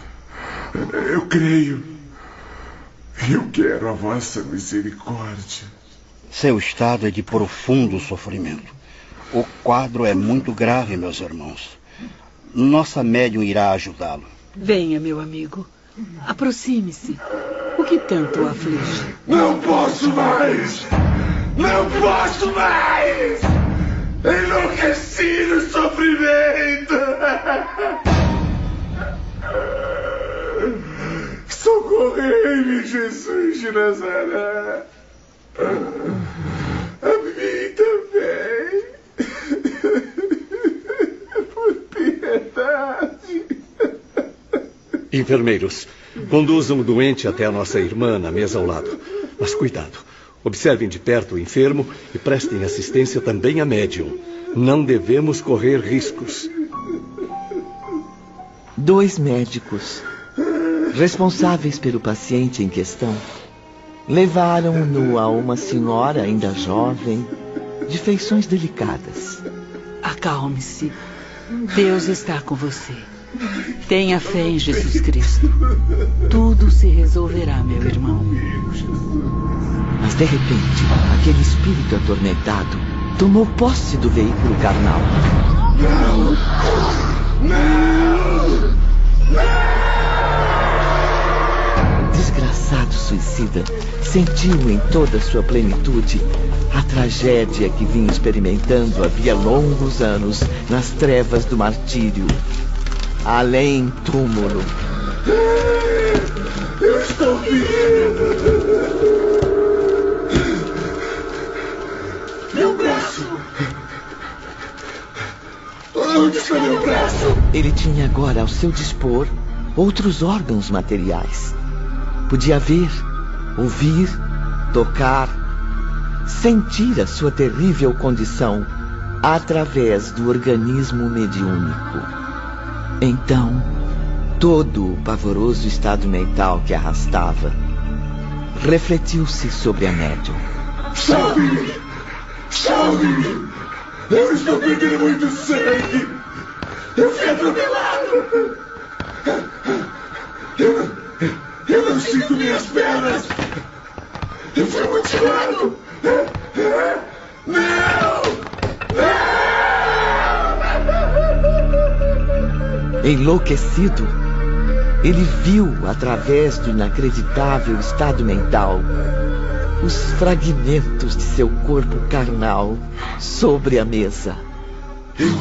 Eu creio. Eu quero a vossa misericórdia. Seu estado é de profundo sofrimento. O quadro é muito grave, meus irmãos. Nossa médium irá ajudá-lo. Venha, meu amigo. Aproxime-se. O que tanto o aflige? Não posso mais! Não posso mais! Enlouqueci no sofrimento! Socorrei-me, Jesus de Nazaré! A mim também! Por piedade! Enfermeiros, conduzam o doente até a nossa irmã na mesa ao lado. Mas cuidado. Observem de perto o enfermo e prestem assistência também a médium. Não devemos correr riscos. Dois médicos, responsáveis pelo paciente em questão, levaram-no a uma senhora ainda jovem, de feições delicadas. Acalme-se. Deus está com você. Tenha fé em Jesus Cristo. Tudo se resolverá, meu irmão. Mas de repente, aquele espírito atormentado tomou posse do veículo carnal. Não! Não! Não! Desgraçado suicida sentiu em toda sua plenitude a tragédia que vinha experimentando havia longos anos nas trevas do martírio, além túmulo. Eu estou vindo! Meu braço! Onde está meu braço? Ele tinha agora ao seu dispor outros órgãos materiais. Podia ver, ouvir, tocar, sentir a sua terrível condição através do organismo mediúnico. Então, todo o pavoroso estado mental que arrastava refletiu-se sobre a médium. Salve-me! Salve-me! Eu estou perdendo muito sangue! Eu fui atropelado! Eu eu não sinto minhas pernas! Eu fui mutilado! Não! Enlouquecido, ele viu, através do inacreditável estado mental, os fragmentos de seu corpo carnal sobre a mesa. Eu.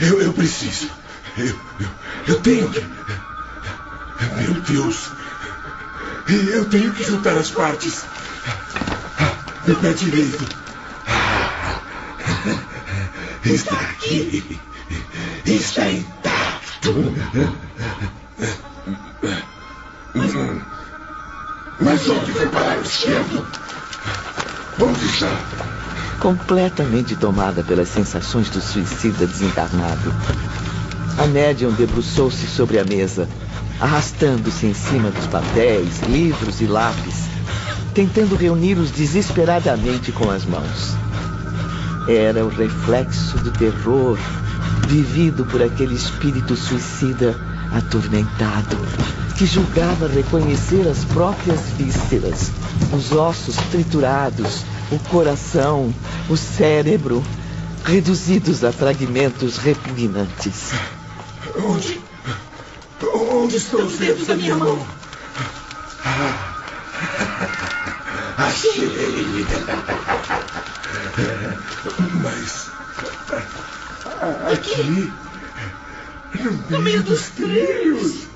Eu, eu preciso. Eu, eu, eu tenho que. Meu Deus. Eu tenho que juntar as partes. Meu pé direito. Está aqui. Está intacto. Mas onde foi parar o esquerdo? Onde está? Completamente tomada pelas sensações do suicida desencarnado. A médium debruçou-se sobre a mesa, arrastando-se em cima dos papéis, livros e lápis, tentando reuni-los desesperadamente com as mãos. Era o reflexo do terror vivido por aquele espírito suicida atormentado, que julgava reconhecer as próprias vísceras, os ossos triturados, o coração, o cérebro, reduzidos a fragmentos repugnantes. Onde? Onde estão os dedos da minha mão? Achei! Mas. Aqui. No meio dos trilhos!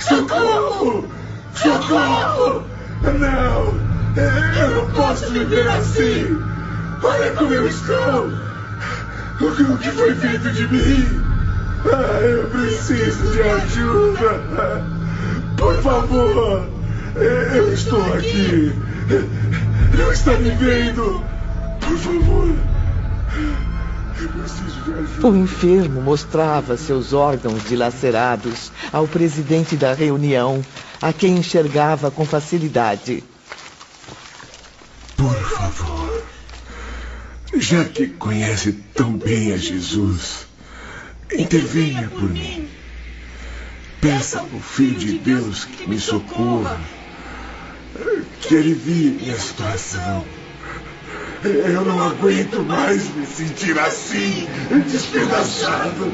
Socorro! Socorro! Não! Eu não posso viver assim! Olha como eu estou! O que foi feito de mim? Ah, eu preciso de ajuda! Por favor! Eu estou aqui! Não está me vendo! Por favor! Eu preciso de ajuda! O enfermo mostrava seus órgãos dilacerados ao presidente da reunião, a quem enxergava com facilidade. Por favor, já que conhece tão bem a Jesus, intervenha por mim. Peça ao Filho de Deus que me socorra, que alivie minha situação. Eu não aguento mais me sentir assim, despedaçado.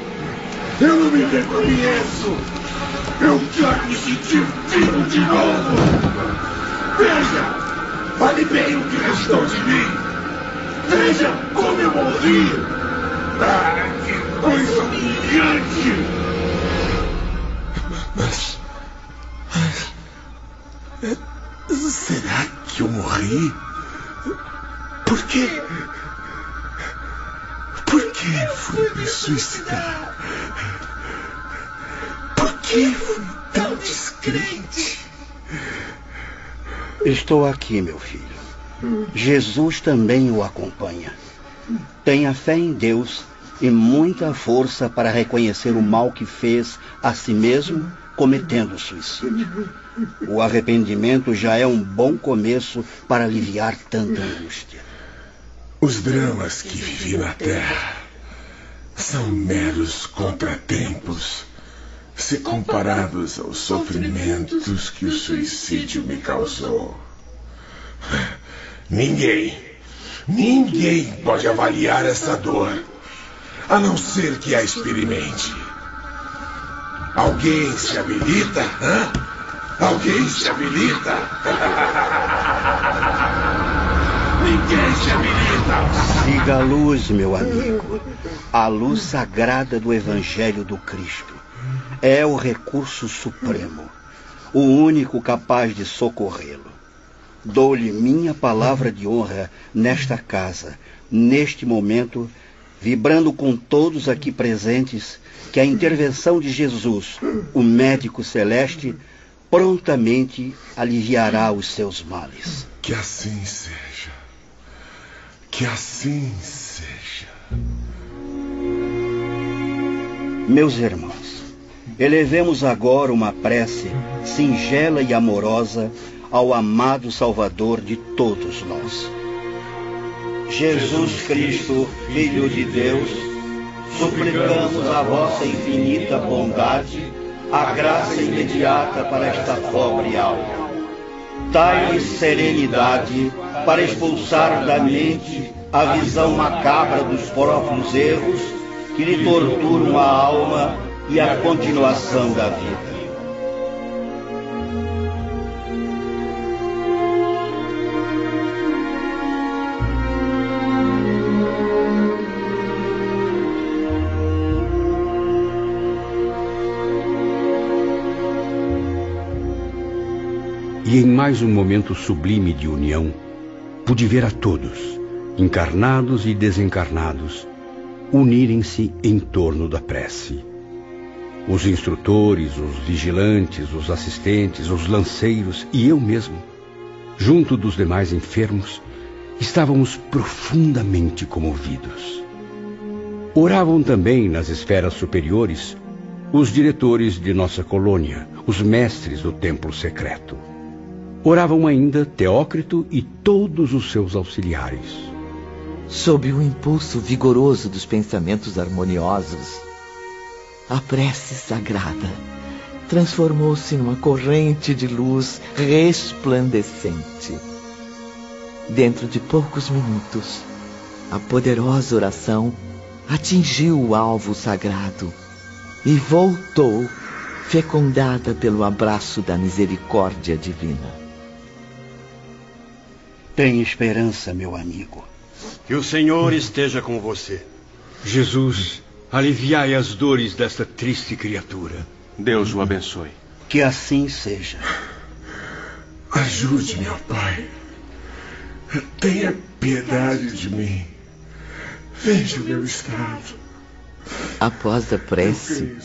Eu não me reconheço. Eu quero me sentir vivo de novo. Veja! Olhe bem o que restou de mim. Veja como eu morri. Ah, que coisa humilhante. Mas. Mas. Será que eu morri? Por quê? Por que fui me suicidar? Por que fui tão descrente? Estou aqui, meu filho. Jesus também o acompanha. Tenha fé em Deus e muita força para reconhecer o mal que fez a si mesmo cometendo suicídio. O arrependimento já é um bom começo para aliviar tanta angústia. Os dramas que vivi na Terra são meros contratempos se comparados aos sofrimentos que o suicídio me causou. Ninguém, ninguém pode avaliar essa dor, a não ser que a experimente. Alguém se habilita hã? Alguém se habilita? Ninguém se habilita! Siga a luz, meu amigo. A luz sagrada do Evangelho do Cristo. É o recurso supremo, o único capaz de socorrê-lo. Dou-lhe minha palavra de honra nesta casa, neste momento, vibrando com todos aqui presentes, que a intervenção de Jesus, o médico celeste, prontamente aliviará os seus males. Que assim seja. Que assim seja. Meus irmãos, elevemos agora uma prece singela e amorosa ao amado Salvador de todos nós. Jesus Cristo, Filho de Deus, suplicamos a vossa infinita bondade, a graça imediata para esta pobre alma. Dai-lhe serenidade para expulsar da mente a visão macabra dos próprios erros que lhe torturam a alma e a continuação da vida. E em mais um momento sublime de união, pude ver a todos, encarnados e desencarnados, unirem-se em torno da prece. Os instrutores, os vigilantes, os assistentes, os lanceiros e eu mesmo, junto dos demais enfermos, estávamos profundamente comovidos. Oravam também nas esferas superiores os diretores de nossa colônia, os mestres do templo secreto. Oravam ainda Teócrito e todos os seus auxiliares. Sob o impulso vigoroso dos pensamentos harmoniosos, a prece sagrada transformou-se numa corrente de luz resplandecente. Dentro de poucos minutos, a poderosa oração atingiu o alvo sagrado e voltou fecundada pelo abraço da misericórdia divina. Tem esperança, meu amigo. Que o Senhor esteja com você. Jesus, aliviai as dores desta triste criatura. Deus o abençoe. Que assim seja. Ajude-me, ó Pai. Tenha piedade de mim. Veja o meu estado. Após a prece,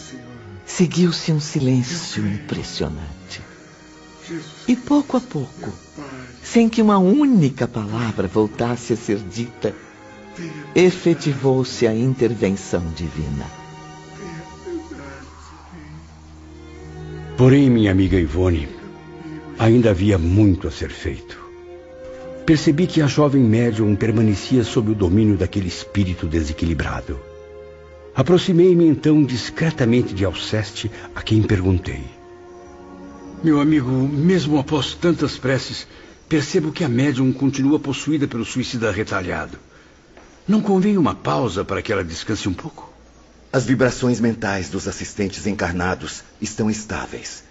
seguiu-se um silêncio impressionante. E pouco a pouco, sem que uma única palavra voltasse a ser dita, efetivou-se a intervenção divina. Porém, minha amiga Ivone, ainda havia muito a ser feito. Percebi que a jovem médium permanecia sob o domínio daquele espírito desequilibrado. Aproximei-me então discretamente de Alceste, a quem perguntei. Meu amigo, mesmo após tantas preces, percebo que a médium continua possuída pelo suicida retalhado. Não convém uma pausa para que ela descanse um pouco? As vibrações mentais dos assistentes encarnados estão estáveis.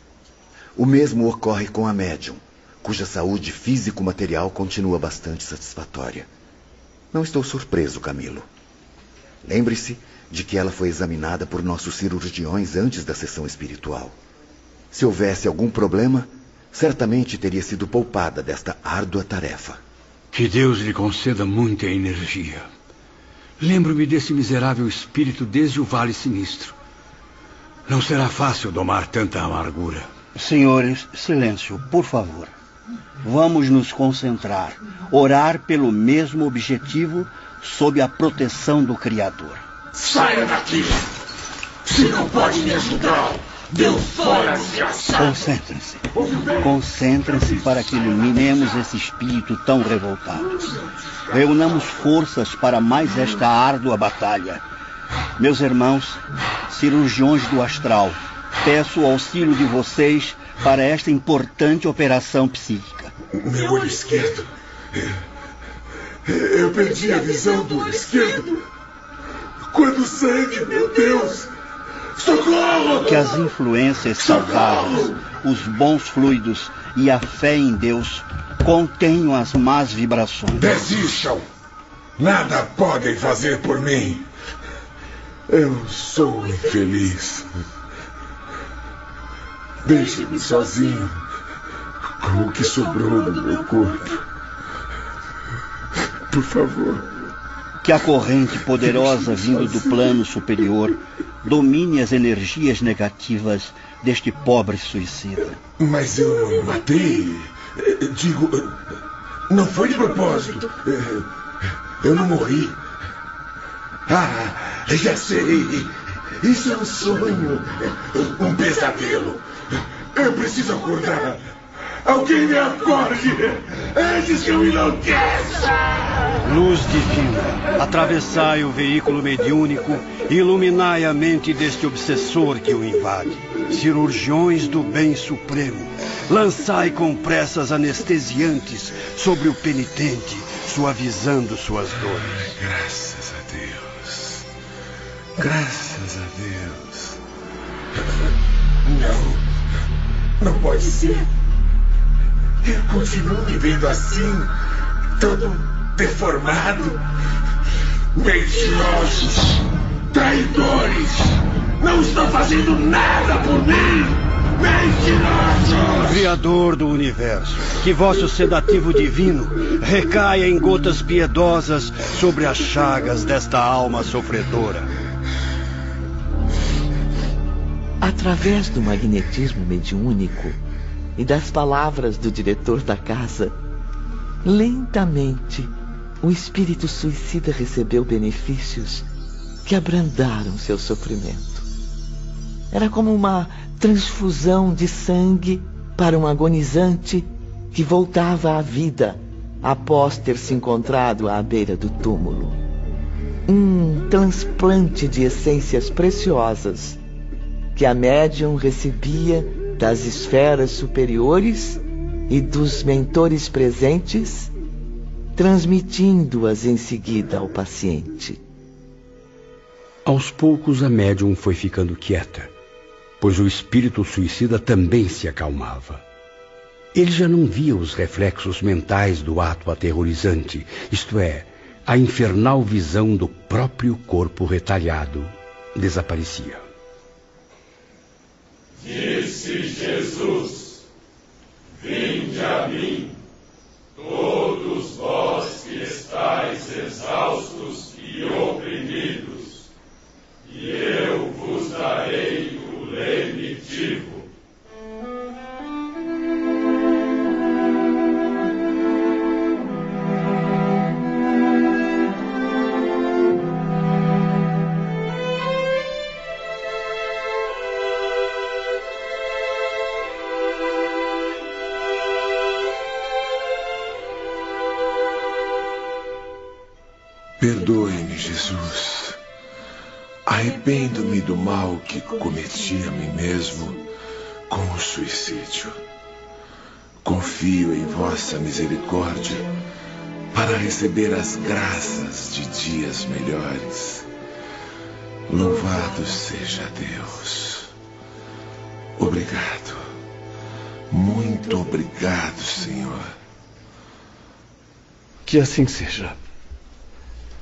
O mesmo ocorre com a médium, cuja saúde físico-material continua bastante satisfatória. Não estou surpreso, Camilo. Lembre-se de que ela foi examinada por nossos cirurgiões antes da sessão espiritual. Se houvesse algum problema, certamente teria sido poupada desta árdua tarefa. Que Deus lhe conceda muita energia. Lembro-me desse miserável espírito desde o Vale Sinistro. Não será fácil domar tanta amargura. Senhores, silêncio, por favor. Vamos nos concentrar, orar pelo mesmo objetivo, sob a proteção do Criador. Saia daqui! Se não pode me ajudar, deu fora, desgraçado! Concentrem-se. Concentrem-se para que iluminemos esse espírito tão revoltado. Reunamos forças para mais esta árdua batalha. Meus irmãos, cirurgiões do astral, peço o auxílio de vocês para esta importante operação psíquica. Meu olho esquerdo. Eu perdi a visão do olho esquerdo. Quando o sangue, meu Deus! Que as influências saudáveis, os bons fluidos e a fé em Deus contenham as más vibrações. Desistam! Nada podem fazer por mim. Eu sou infeliz. Deixe-me sozinho com o que sobrou do meu corpo. Por favor. Que a corrente poderosa vindo do plano superior domine as energias negativas deste pobre suicida. Mas eu matei. Digo, não foi de propósito. Eu não morri. Ah, já sei. Isso é um sonho. Um pesadelo. Eu preciso acordar. Alguém me acorde antes que eu enlouqueça! Luz divina, atravessai o veículo mediúnico e iluminai a mente deste obsessor que o invade. Cirurgiões do bem supremo, lançai com pressas anestesiantes sobre o penitente, suavizando suas dores. Graças a Deus. Graças a Deus. Não. Não pode ser. Eu continuo me vendo assim, todo deformado. Mentirosos, traidores, não estão fazendo nada por mim. Mentirosos! Criador do universo, que vosso sedativo divino recaia em gotas piedosas sobre as chagas desta alma sofredora. Através do magnetismo mediúnico, e das palavras do diretor da casa, lentamente o espírito suicida recebeu benefícios que abrandaram seu sofrimento. Era como uma transfusão de sangue para um agonizante que voltava à vida após ter se encontrado à beira do túmulo. Um transplante de essências preciosas que a médium recebia das esferas superiores e dos mentores presentes, transmitindo-as em seguida ao paciente. Aos poucos, a médium foi ficando quieta, pois o espírito suicida também se acalmava. Ele já não via os reflexos mentais do ato aterrorizante, isto é, a infernal visão do próprio corpo retalhado desaparecia. Disse Jesus: Vinde a mim, todos vós que estáis exaustos e oprimidos, e eu vos darei o lenitivo. Perdoe-me, Jesus. Arrependo-me do mal que cometi a mim mesmo com o suicídio. Confio em vossa misericórdia para receber as graças de dias melhores. Louvado seja Deus. Obrigado. Muito obrigado, Senhor. Que assim seja.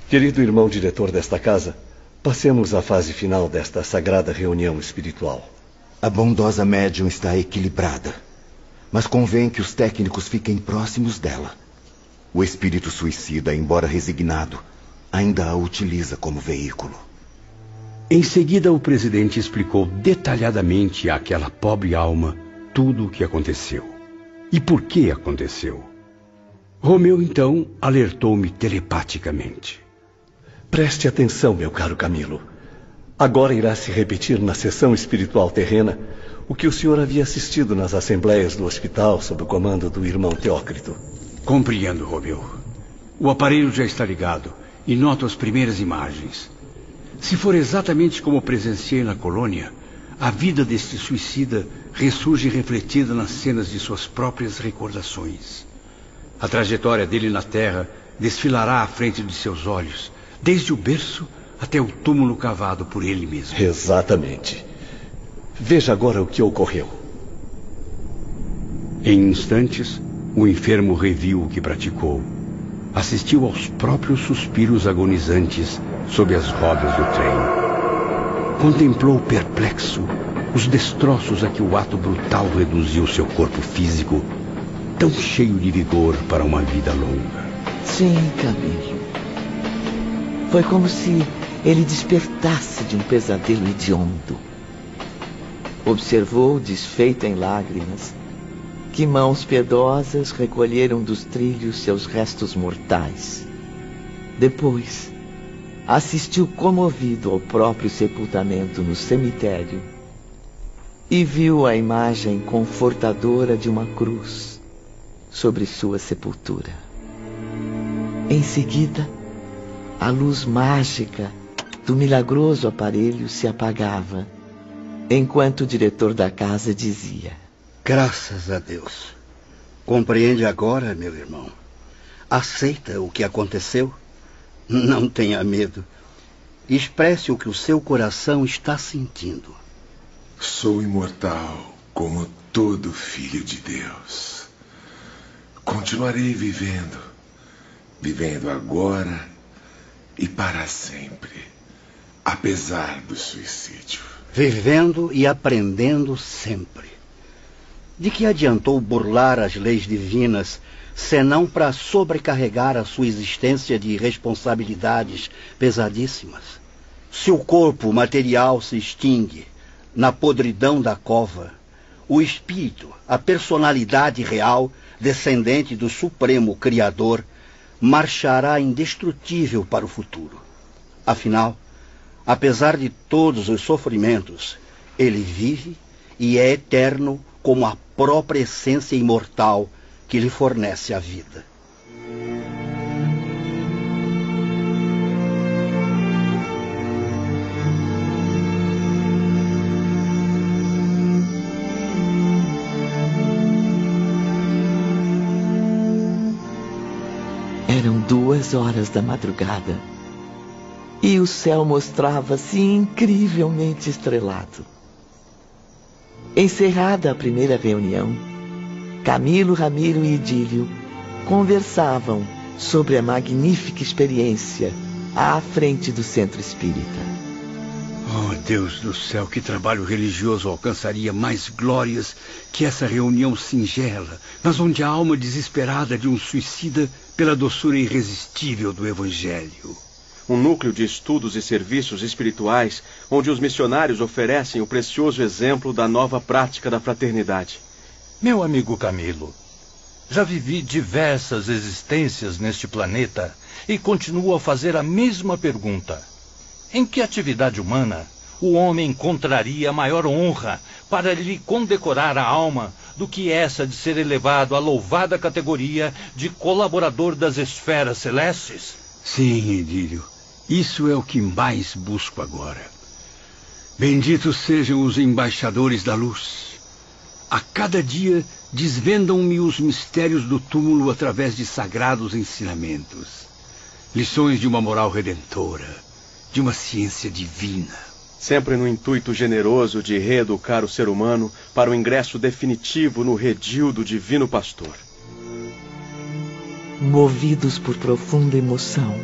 Querido irmão diretor desta casa, passemos à fase final desta sagrada reunião espiritual. A bondosa médium está equilibrada, mas convém que os técnicos fiquem próximos dela. O espírito suicida, embora resignado, ainda a utiliza como veículo. Em seguida, o presidente explicou detalhadamente àquela pobre alma tudo o que aconteceu e por que aconteceu. Romeu então alertou-me telepaticamente. Preste atenção, meu caro Camilo. Agora irá se repetir na sessão espiritual terrena o que o senhor havia assistido nas assembleias do hospital sob o comando do irmão Teócrito. Compreendo, Romeu. O aparelho já está ligado e noto as primeiras imagens. Se for exatamente como presenciei na colônia, a vida deste suicida ressurge refletida nas cenas de suas próprias recordações. A trajetória dele na Terra desfilará à frente de seus olhos, desde o berço até o túmulo cavado por ele mesmo. Exatamente. Veja agora o que ocorreu. Em instantes, o enfermo reviu o que praticou. Assistiu aos próprios suspiros agonizantes sob as rodas do trem. Contemplou perplexo os destroços a que o ato brutal reduziu seu corpo físico, tão cheio de vigor para uma vida longa. Sim, Camilo. Foi como se ele despertasse de um pesadelo hediondo. Observou, desfeito em lágrimas, que mãos piedosas recolheram dos trilhos seus restos mortais. Depois, assistiu comovido ao próprio sepultamento no cemitério e viu a imagem confortadora de uma cruz sobre sua sepultura. Em seguida, a luz mágica do milagroso aparelho se apagava, enquanto o diretor da casa dizia: Graças a Deus. Compreende agora, meu irmão? Aceita o que aconteceu? Não tenha medo. Expresse o que o seu coração está sentindo. Sou imortal como todo filho de Deus. Continuarei vivendo, vivendo agora e para sempre, apesar do suicídio. Vivendo e aprendendo sempre. De que adiantou burlar as leis divinas, senão para sobrecarregar a sua existência de responsabilidades pesadíssimas? Se o corpo material se extingue, na podridão da cova, o espírito, a personalidade real, descendente do Supremo Criador, marchará indestrutível para o futuro. Afinal, apesar de todos os sofrimentos, ele vive e é eterno como a própria essência imortal que lhe fornece a vida. Duas horas da madrugada e o céu mostrava-se incrivelmente estrelado. Encerrada a primeira reunião, Camilo, Ramiro e Idílio conversavam sobre a magnífica experiência à frente do centro espírita. Oh, Deus do céu, que trabalho religioso alcançaria mais glórias que essa reunião singela, mas onde a alma desesperada de um suicida pela doçura irresistível do Evangelho. Um núcleo de estudos e serviços espirituais onde os missionários oferecem o precioso exemplo da nova prática da fraternidade. Meu amigo Camilo, já vivi diversas existências neste planeta e continuo a fazer a mesma pergunta. Em que atividade humana o homem encontraria maior honra para lhe condecorar a alma do que essa de ser elevado à louvada categoria de colaborador das esferas celestes? Sim, Edílio. Isso é o que mais busco agora. Benditos sejam os embaixadores da luz. A cada dia desvendam-me os mistérios do túmulo através de sagrados ensinamentos. Lições de uma moral redentora, de uma ciência divina. Sempre no intuito generoso de reeducar o ser humano para o ingresso definitivo no redil do Divino Pastor. Movidos por profunda emoção,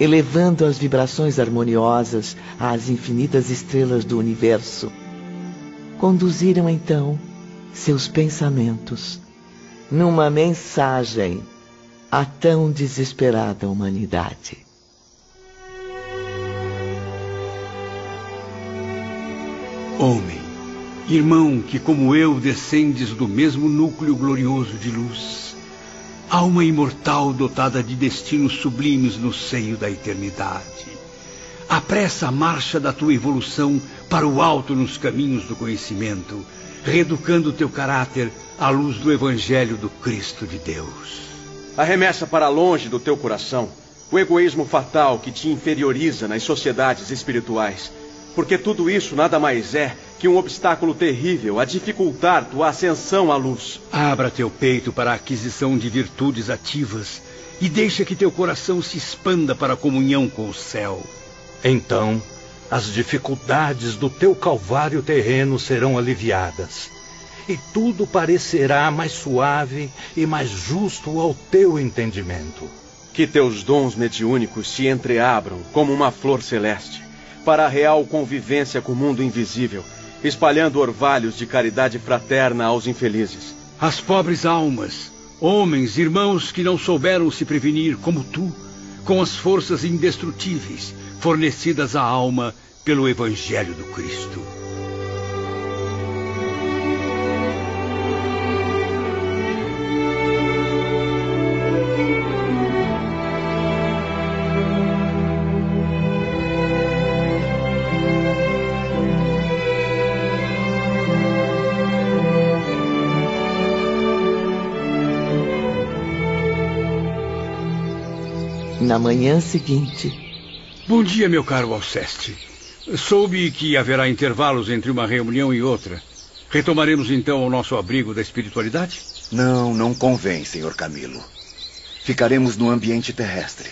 elevando as vibrações harmoniosas às infinitas estrelas do universo, conduziram então seus pensamentos numa mensagem à tão desesperada humanidade. Homem, irmão que, como eu, descendes do mesmo núcleo glorioso de luz, alma imortal dotada de destinos sublimes no seio da eternidade, apressa a marcha da tua evolução para o alto nos caminhos do conhecimento, reeducando teu caráter à luz do Evangelho do Cristo de Deus. Arremessa para longe do teu coração o egoísmo fatal que te inferioriza nas sociedades espirituais porque tudo isso nada mais é que um obstáculo terrível a dificultar tua ascensão à luz. Abra teu peito para a aquisição de virtudes ativas e deixa que teu coração se expanda para a comunhão com o céu. Então, as dificuldades do teu calvário terreno serão aliviadas. E tudo parecerá mais suave e mais justo ao teu entendimento. Que teus dons mediúnicos se entreabram como uma flor celeste para a real convivência com o mundo invisível, espalhando orvalhos de caridade fraterna aos infelizes. As pobres almas, homens, irmãos que não souberam se prevenir como tu, com as forças indestrutíveis fornecidas à alma pelo Evangelho do Cristo. Na manhã seguinte. Bom dia, meu caro Alceste. Soube que haverá intervalos entre uma reunião e outra. Retomaremos então o nosso abrigo da espiritualidade? Não, não convém, senhor Camilo. Ficaremos no ambiente terrestre.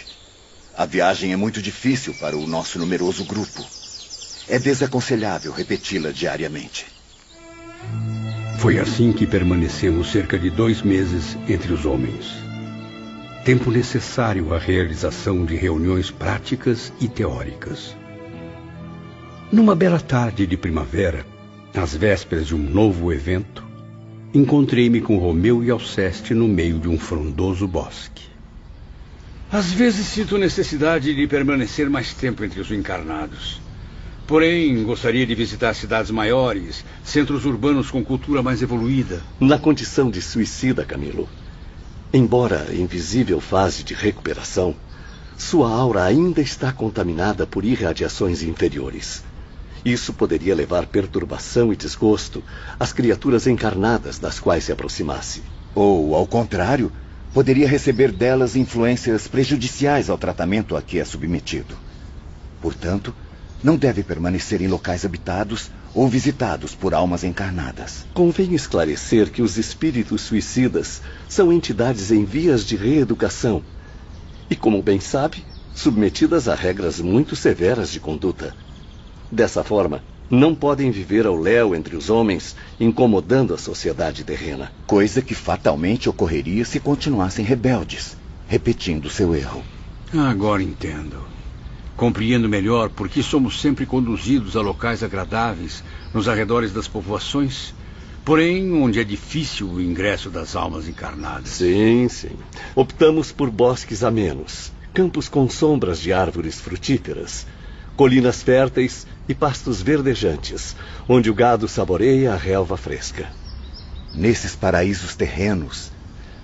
A viagem é muito difícil para o nosso numeroso grupo. É desaconselhável repeti-la diariamente. Foi assim que permanecemos cerca de dois meses entre os homens. Tempo necessário à realização de reuniões práticas e teóricas. Numa bela tarde de primavera, às vésperas de um novo evento, encontrei-me com Romeu e Alceste no meio de um frondoso bosque. Às vezes sinto necessidade de permanecer mais tempo entre os encarnados. Porém, gostaria de visitar cidades maiores, centros urbanos com cultura mais evoluída. Na condição de suicida, Camilo, embora em visível fase de recuperação, sua aura ainda está contaminada por irradiações inferiores. Isso poderia levar perturbação e desgosto às criaturas encarnadas das quais se aproximasse. Ou, ao contrário, poderia receber delas influências prejudiciais ao tratamento a que é submetido. Portanto, não deve permanecer em locais habitados ou visitados por almas encarnadas. Convém esclarecer que os espíritos suicidas são entidades em vias de reeducação e, como bem sabe, submetidas a regras muito severas de conduta. Dessa forma, não podem viver ao léu entre os homens, incomodando a sociedade terrena. Coisa que fatalmente ocorreria se continuassem rebeldes, repetindo seu erro. Agora entendo. Compreendo melhor por que somos sempre conduzidos a locais agradáveis nos arredores das povoações, porém onde é difícil o ingresso das almas encarnadas. Sim, sim. Optamos por bosques amenos, campos com sombras de árvores frutíferas, colinas férteis e pastos verdejantes, onde o gado saboreia a relva fresca. Nesses paraísos terrenos,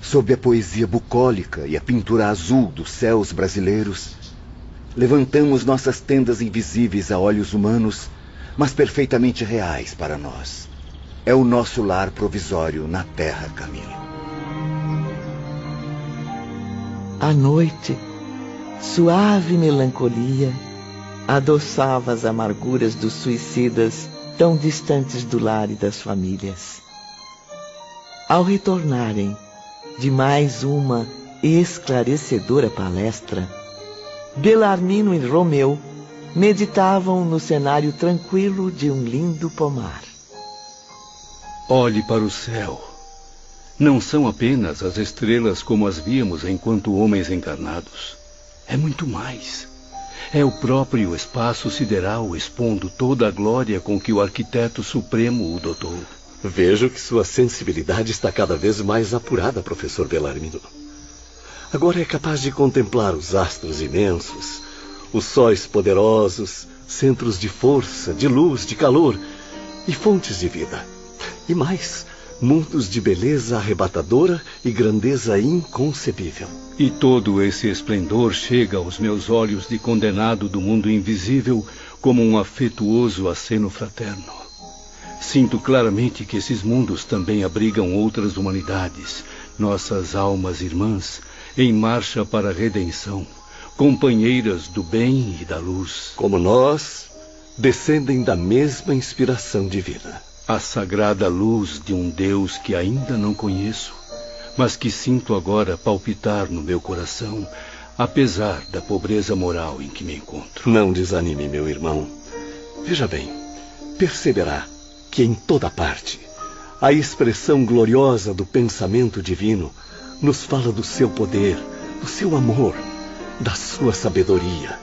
sob a poesia bucólica e a pintura azul dos céus brasileiros, levantamos nossas tendas invisíveis a olhos humanos, mas perfeitamente reais para nós. É o nosso lar provisório na terra, Camilo. À noite, suave melancolia adoçava as amarguras dos suicidas tão distantes do lar e das famílias. Ao retornarem de mais uma esclarecedora palestra, Belarmino e Romeu meditavam no cenário tranquilo de um lindo pomar. Olhe para o céu. Não são apenas as estrelas como as víamos enquanto homens encarnados. É muito mais. É o próprio espaço sideral expondo toda a glória com que o arquiteto supremo o dotou. Vejo que sua sensibilidade está cada vez mais apurada, professor Belarmino. Agora é capaz de contemplar os astros imensos, os sóis poderosos, centros de força, de luz, de calor e fontes de vida. E mais, mundos de beleza arrebatadora e grandeza inconcebível. E todo esse esplendor chega aos meus olhos de condenado do mundo invisível como um afetuoso aceno fraterno. Sinto claramente que esses mundos também abrigam outras humanidades, nossas almas irmãs, em marcha para a redenção, companheiras do bem e da luz. Como nós, descendem da mesma inspiração divina. A sagrada luz de um Deus que ainda não conheço, mas que sinto agora palpitar no meu coração, apesar da pobreza moral em que me encontro. Não desanime, meu irmão. Veja bem, perceberá que em toda parte a expressão gloriosa do pensamento divino nos fala do seu poder, do seu amor, da sua sabedoria.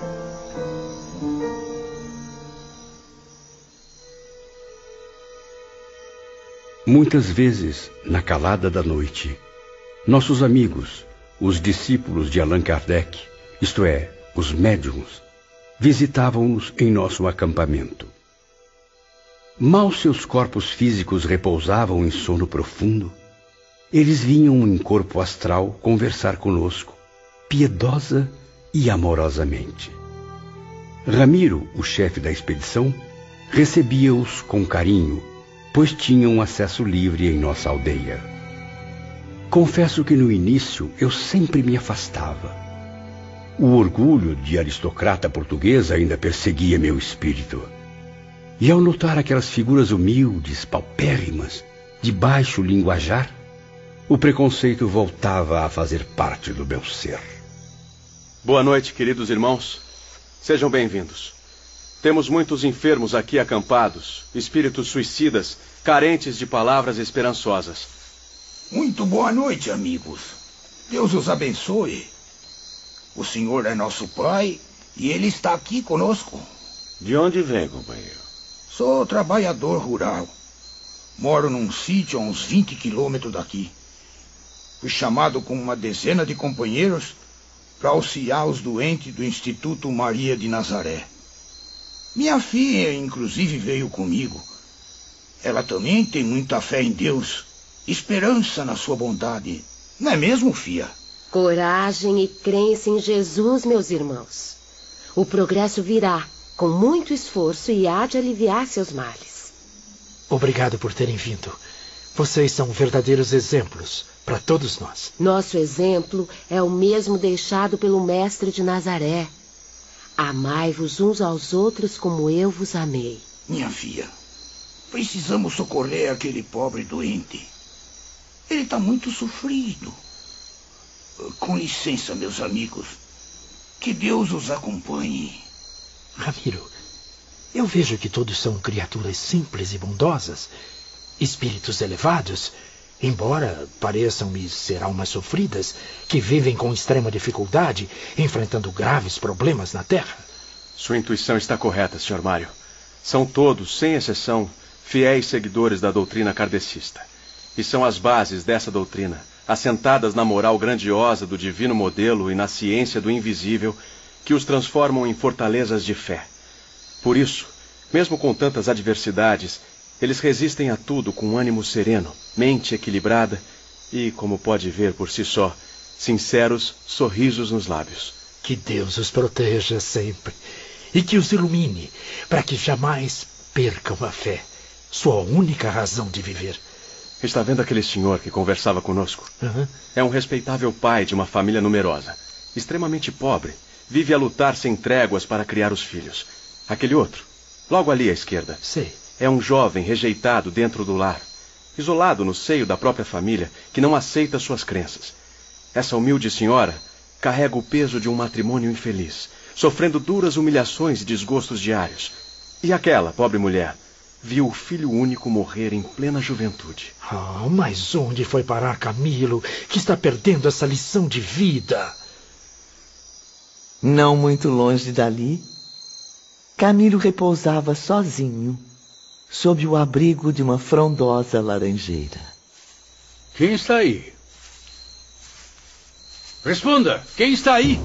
Muitas vezes, na calada da noite, nossos amigos, os discípulos de Allan Kardec, isto é, os médiums, visitavam-nos em nosso acampamento. Mal seus corpos físicos repousavam em sono profundo, eles vinham em corpo astral conversar conosco, piedosa e amorosamente. Ramiro, o chefe da expedição, recebia-os com carinho pois tinham acesso livre em nossa aldeia. Confesso que no início eu sempre me afastava. O orgulho de aristocrata portuguesa ainda perseguia meu espírito. E ao notar aquelas figuras humildes, paupérrimas, de baixo linguajar, o preconceito voltava a fazer parte do meu ser. Boa noite, queridos irmãos. Sejam bem-vindos. Temos muitos enfermos aqui acampados, espíritos suicidas, carentes de palavras esperançosas. Muito boa noite, amigos. Deus os abençoe. O Senhor é nosso Pai e Ele está aqui conosco. De onde vem, companheiro? Sou trabalhador rural. Moro num sítio a uns 20 quilômetros daqui. Fui chamado com uma dezena de companheiros para auxiliar os doentes do Instituto Maria de Nazaré. Minha filha, inclusive, veio comigo. Ela também tem muita fé em Deus, esperança na sua bondade. Não é mesmo, filha? Coragem e crença em Jesus, meus irmãos. O progresso virá com muito esforço e há de aliviar seus males. Obrigado por terem vindo. Vocês são verdadeiros exemplos para todos nós. Nosso exemplo é o mesmo deixado pelo Mestre de Nazaré. Amai-vos uns aos outros como eu vos amei. Minha filha, precisamos socorrer aquele pobre doente. Ele está muito sofrido. Com licença, meus amigos. Que Deus os acompanhe. Ramiro, eu vejo que todos são criaturas simples e bondosas, espíritos elevados, embora pareçam-me ser almas sofridas que vivem com extrema dificuldade, enfrentando graves problemas na Terra. Sua intuição está correta, Sr. Mário. São todos, sem exceção, fiéis seguidores da doutrina kardecista. E são as bases dessa doutrina, assentadas na moral grandiosa do divino modelo e na ciência do invisível, que os transformam em fortalezas de fé. Por isso, mesmo com tantas adversidades, eles resistem a tudo com ânimo sereno, mente equilibrada e, como pode ver por si só, sinceros sorrisos nos lábios. Que Deus os proteja sempre e que os ilumine para que jamais percam a fé, sua única razão de viver. Está vendo aquele senhor que conversava conosco? Uhum. É um respeitável pai de uma família numerosa, extremamente pobre, vive a lutar sem tréguas para criar os filhos. Aquele outro, logo ali à esquerda. Sei. É um jovem rejeitado dentro do lar, isolado no seio da própria família, que não aceita suas crenças. Essa humilde senhora carrega o peso de um matrimônio infeliz, sofrendo duras humilhações e desgostos diários. E aquela pobre mulher viu o filho único morrer em plena juventude. Ah, mas onde foi parar Camilo, que está perdendo essa lição de vida? Não muito longe dali, Camilo repousava sozinho sob o abrigo de uma frondosa laranjeira. Quem está aí? Responda! Quem está aí?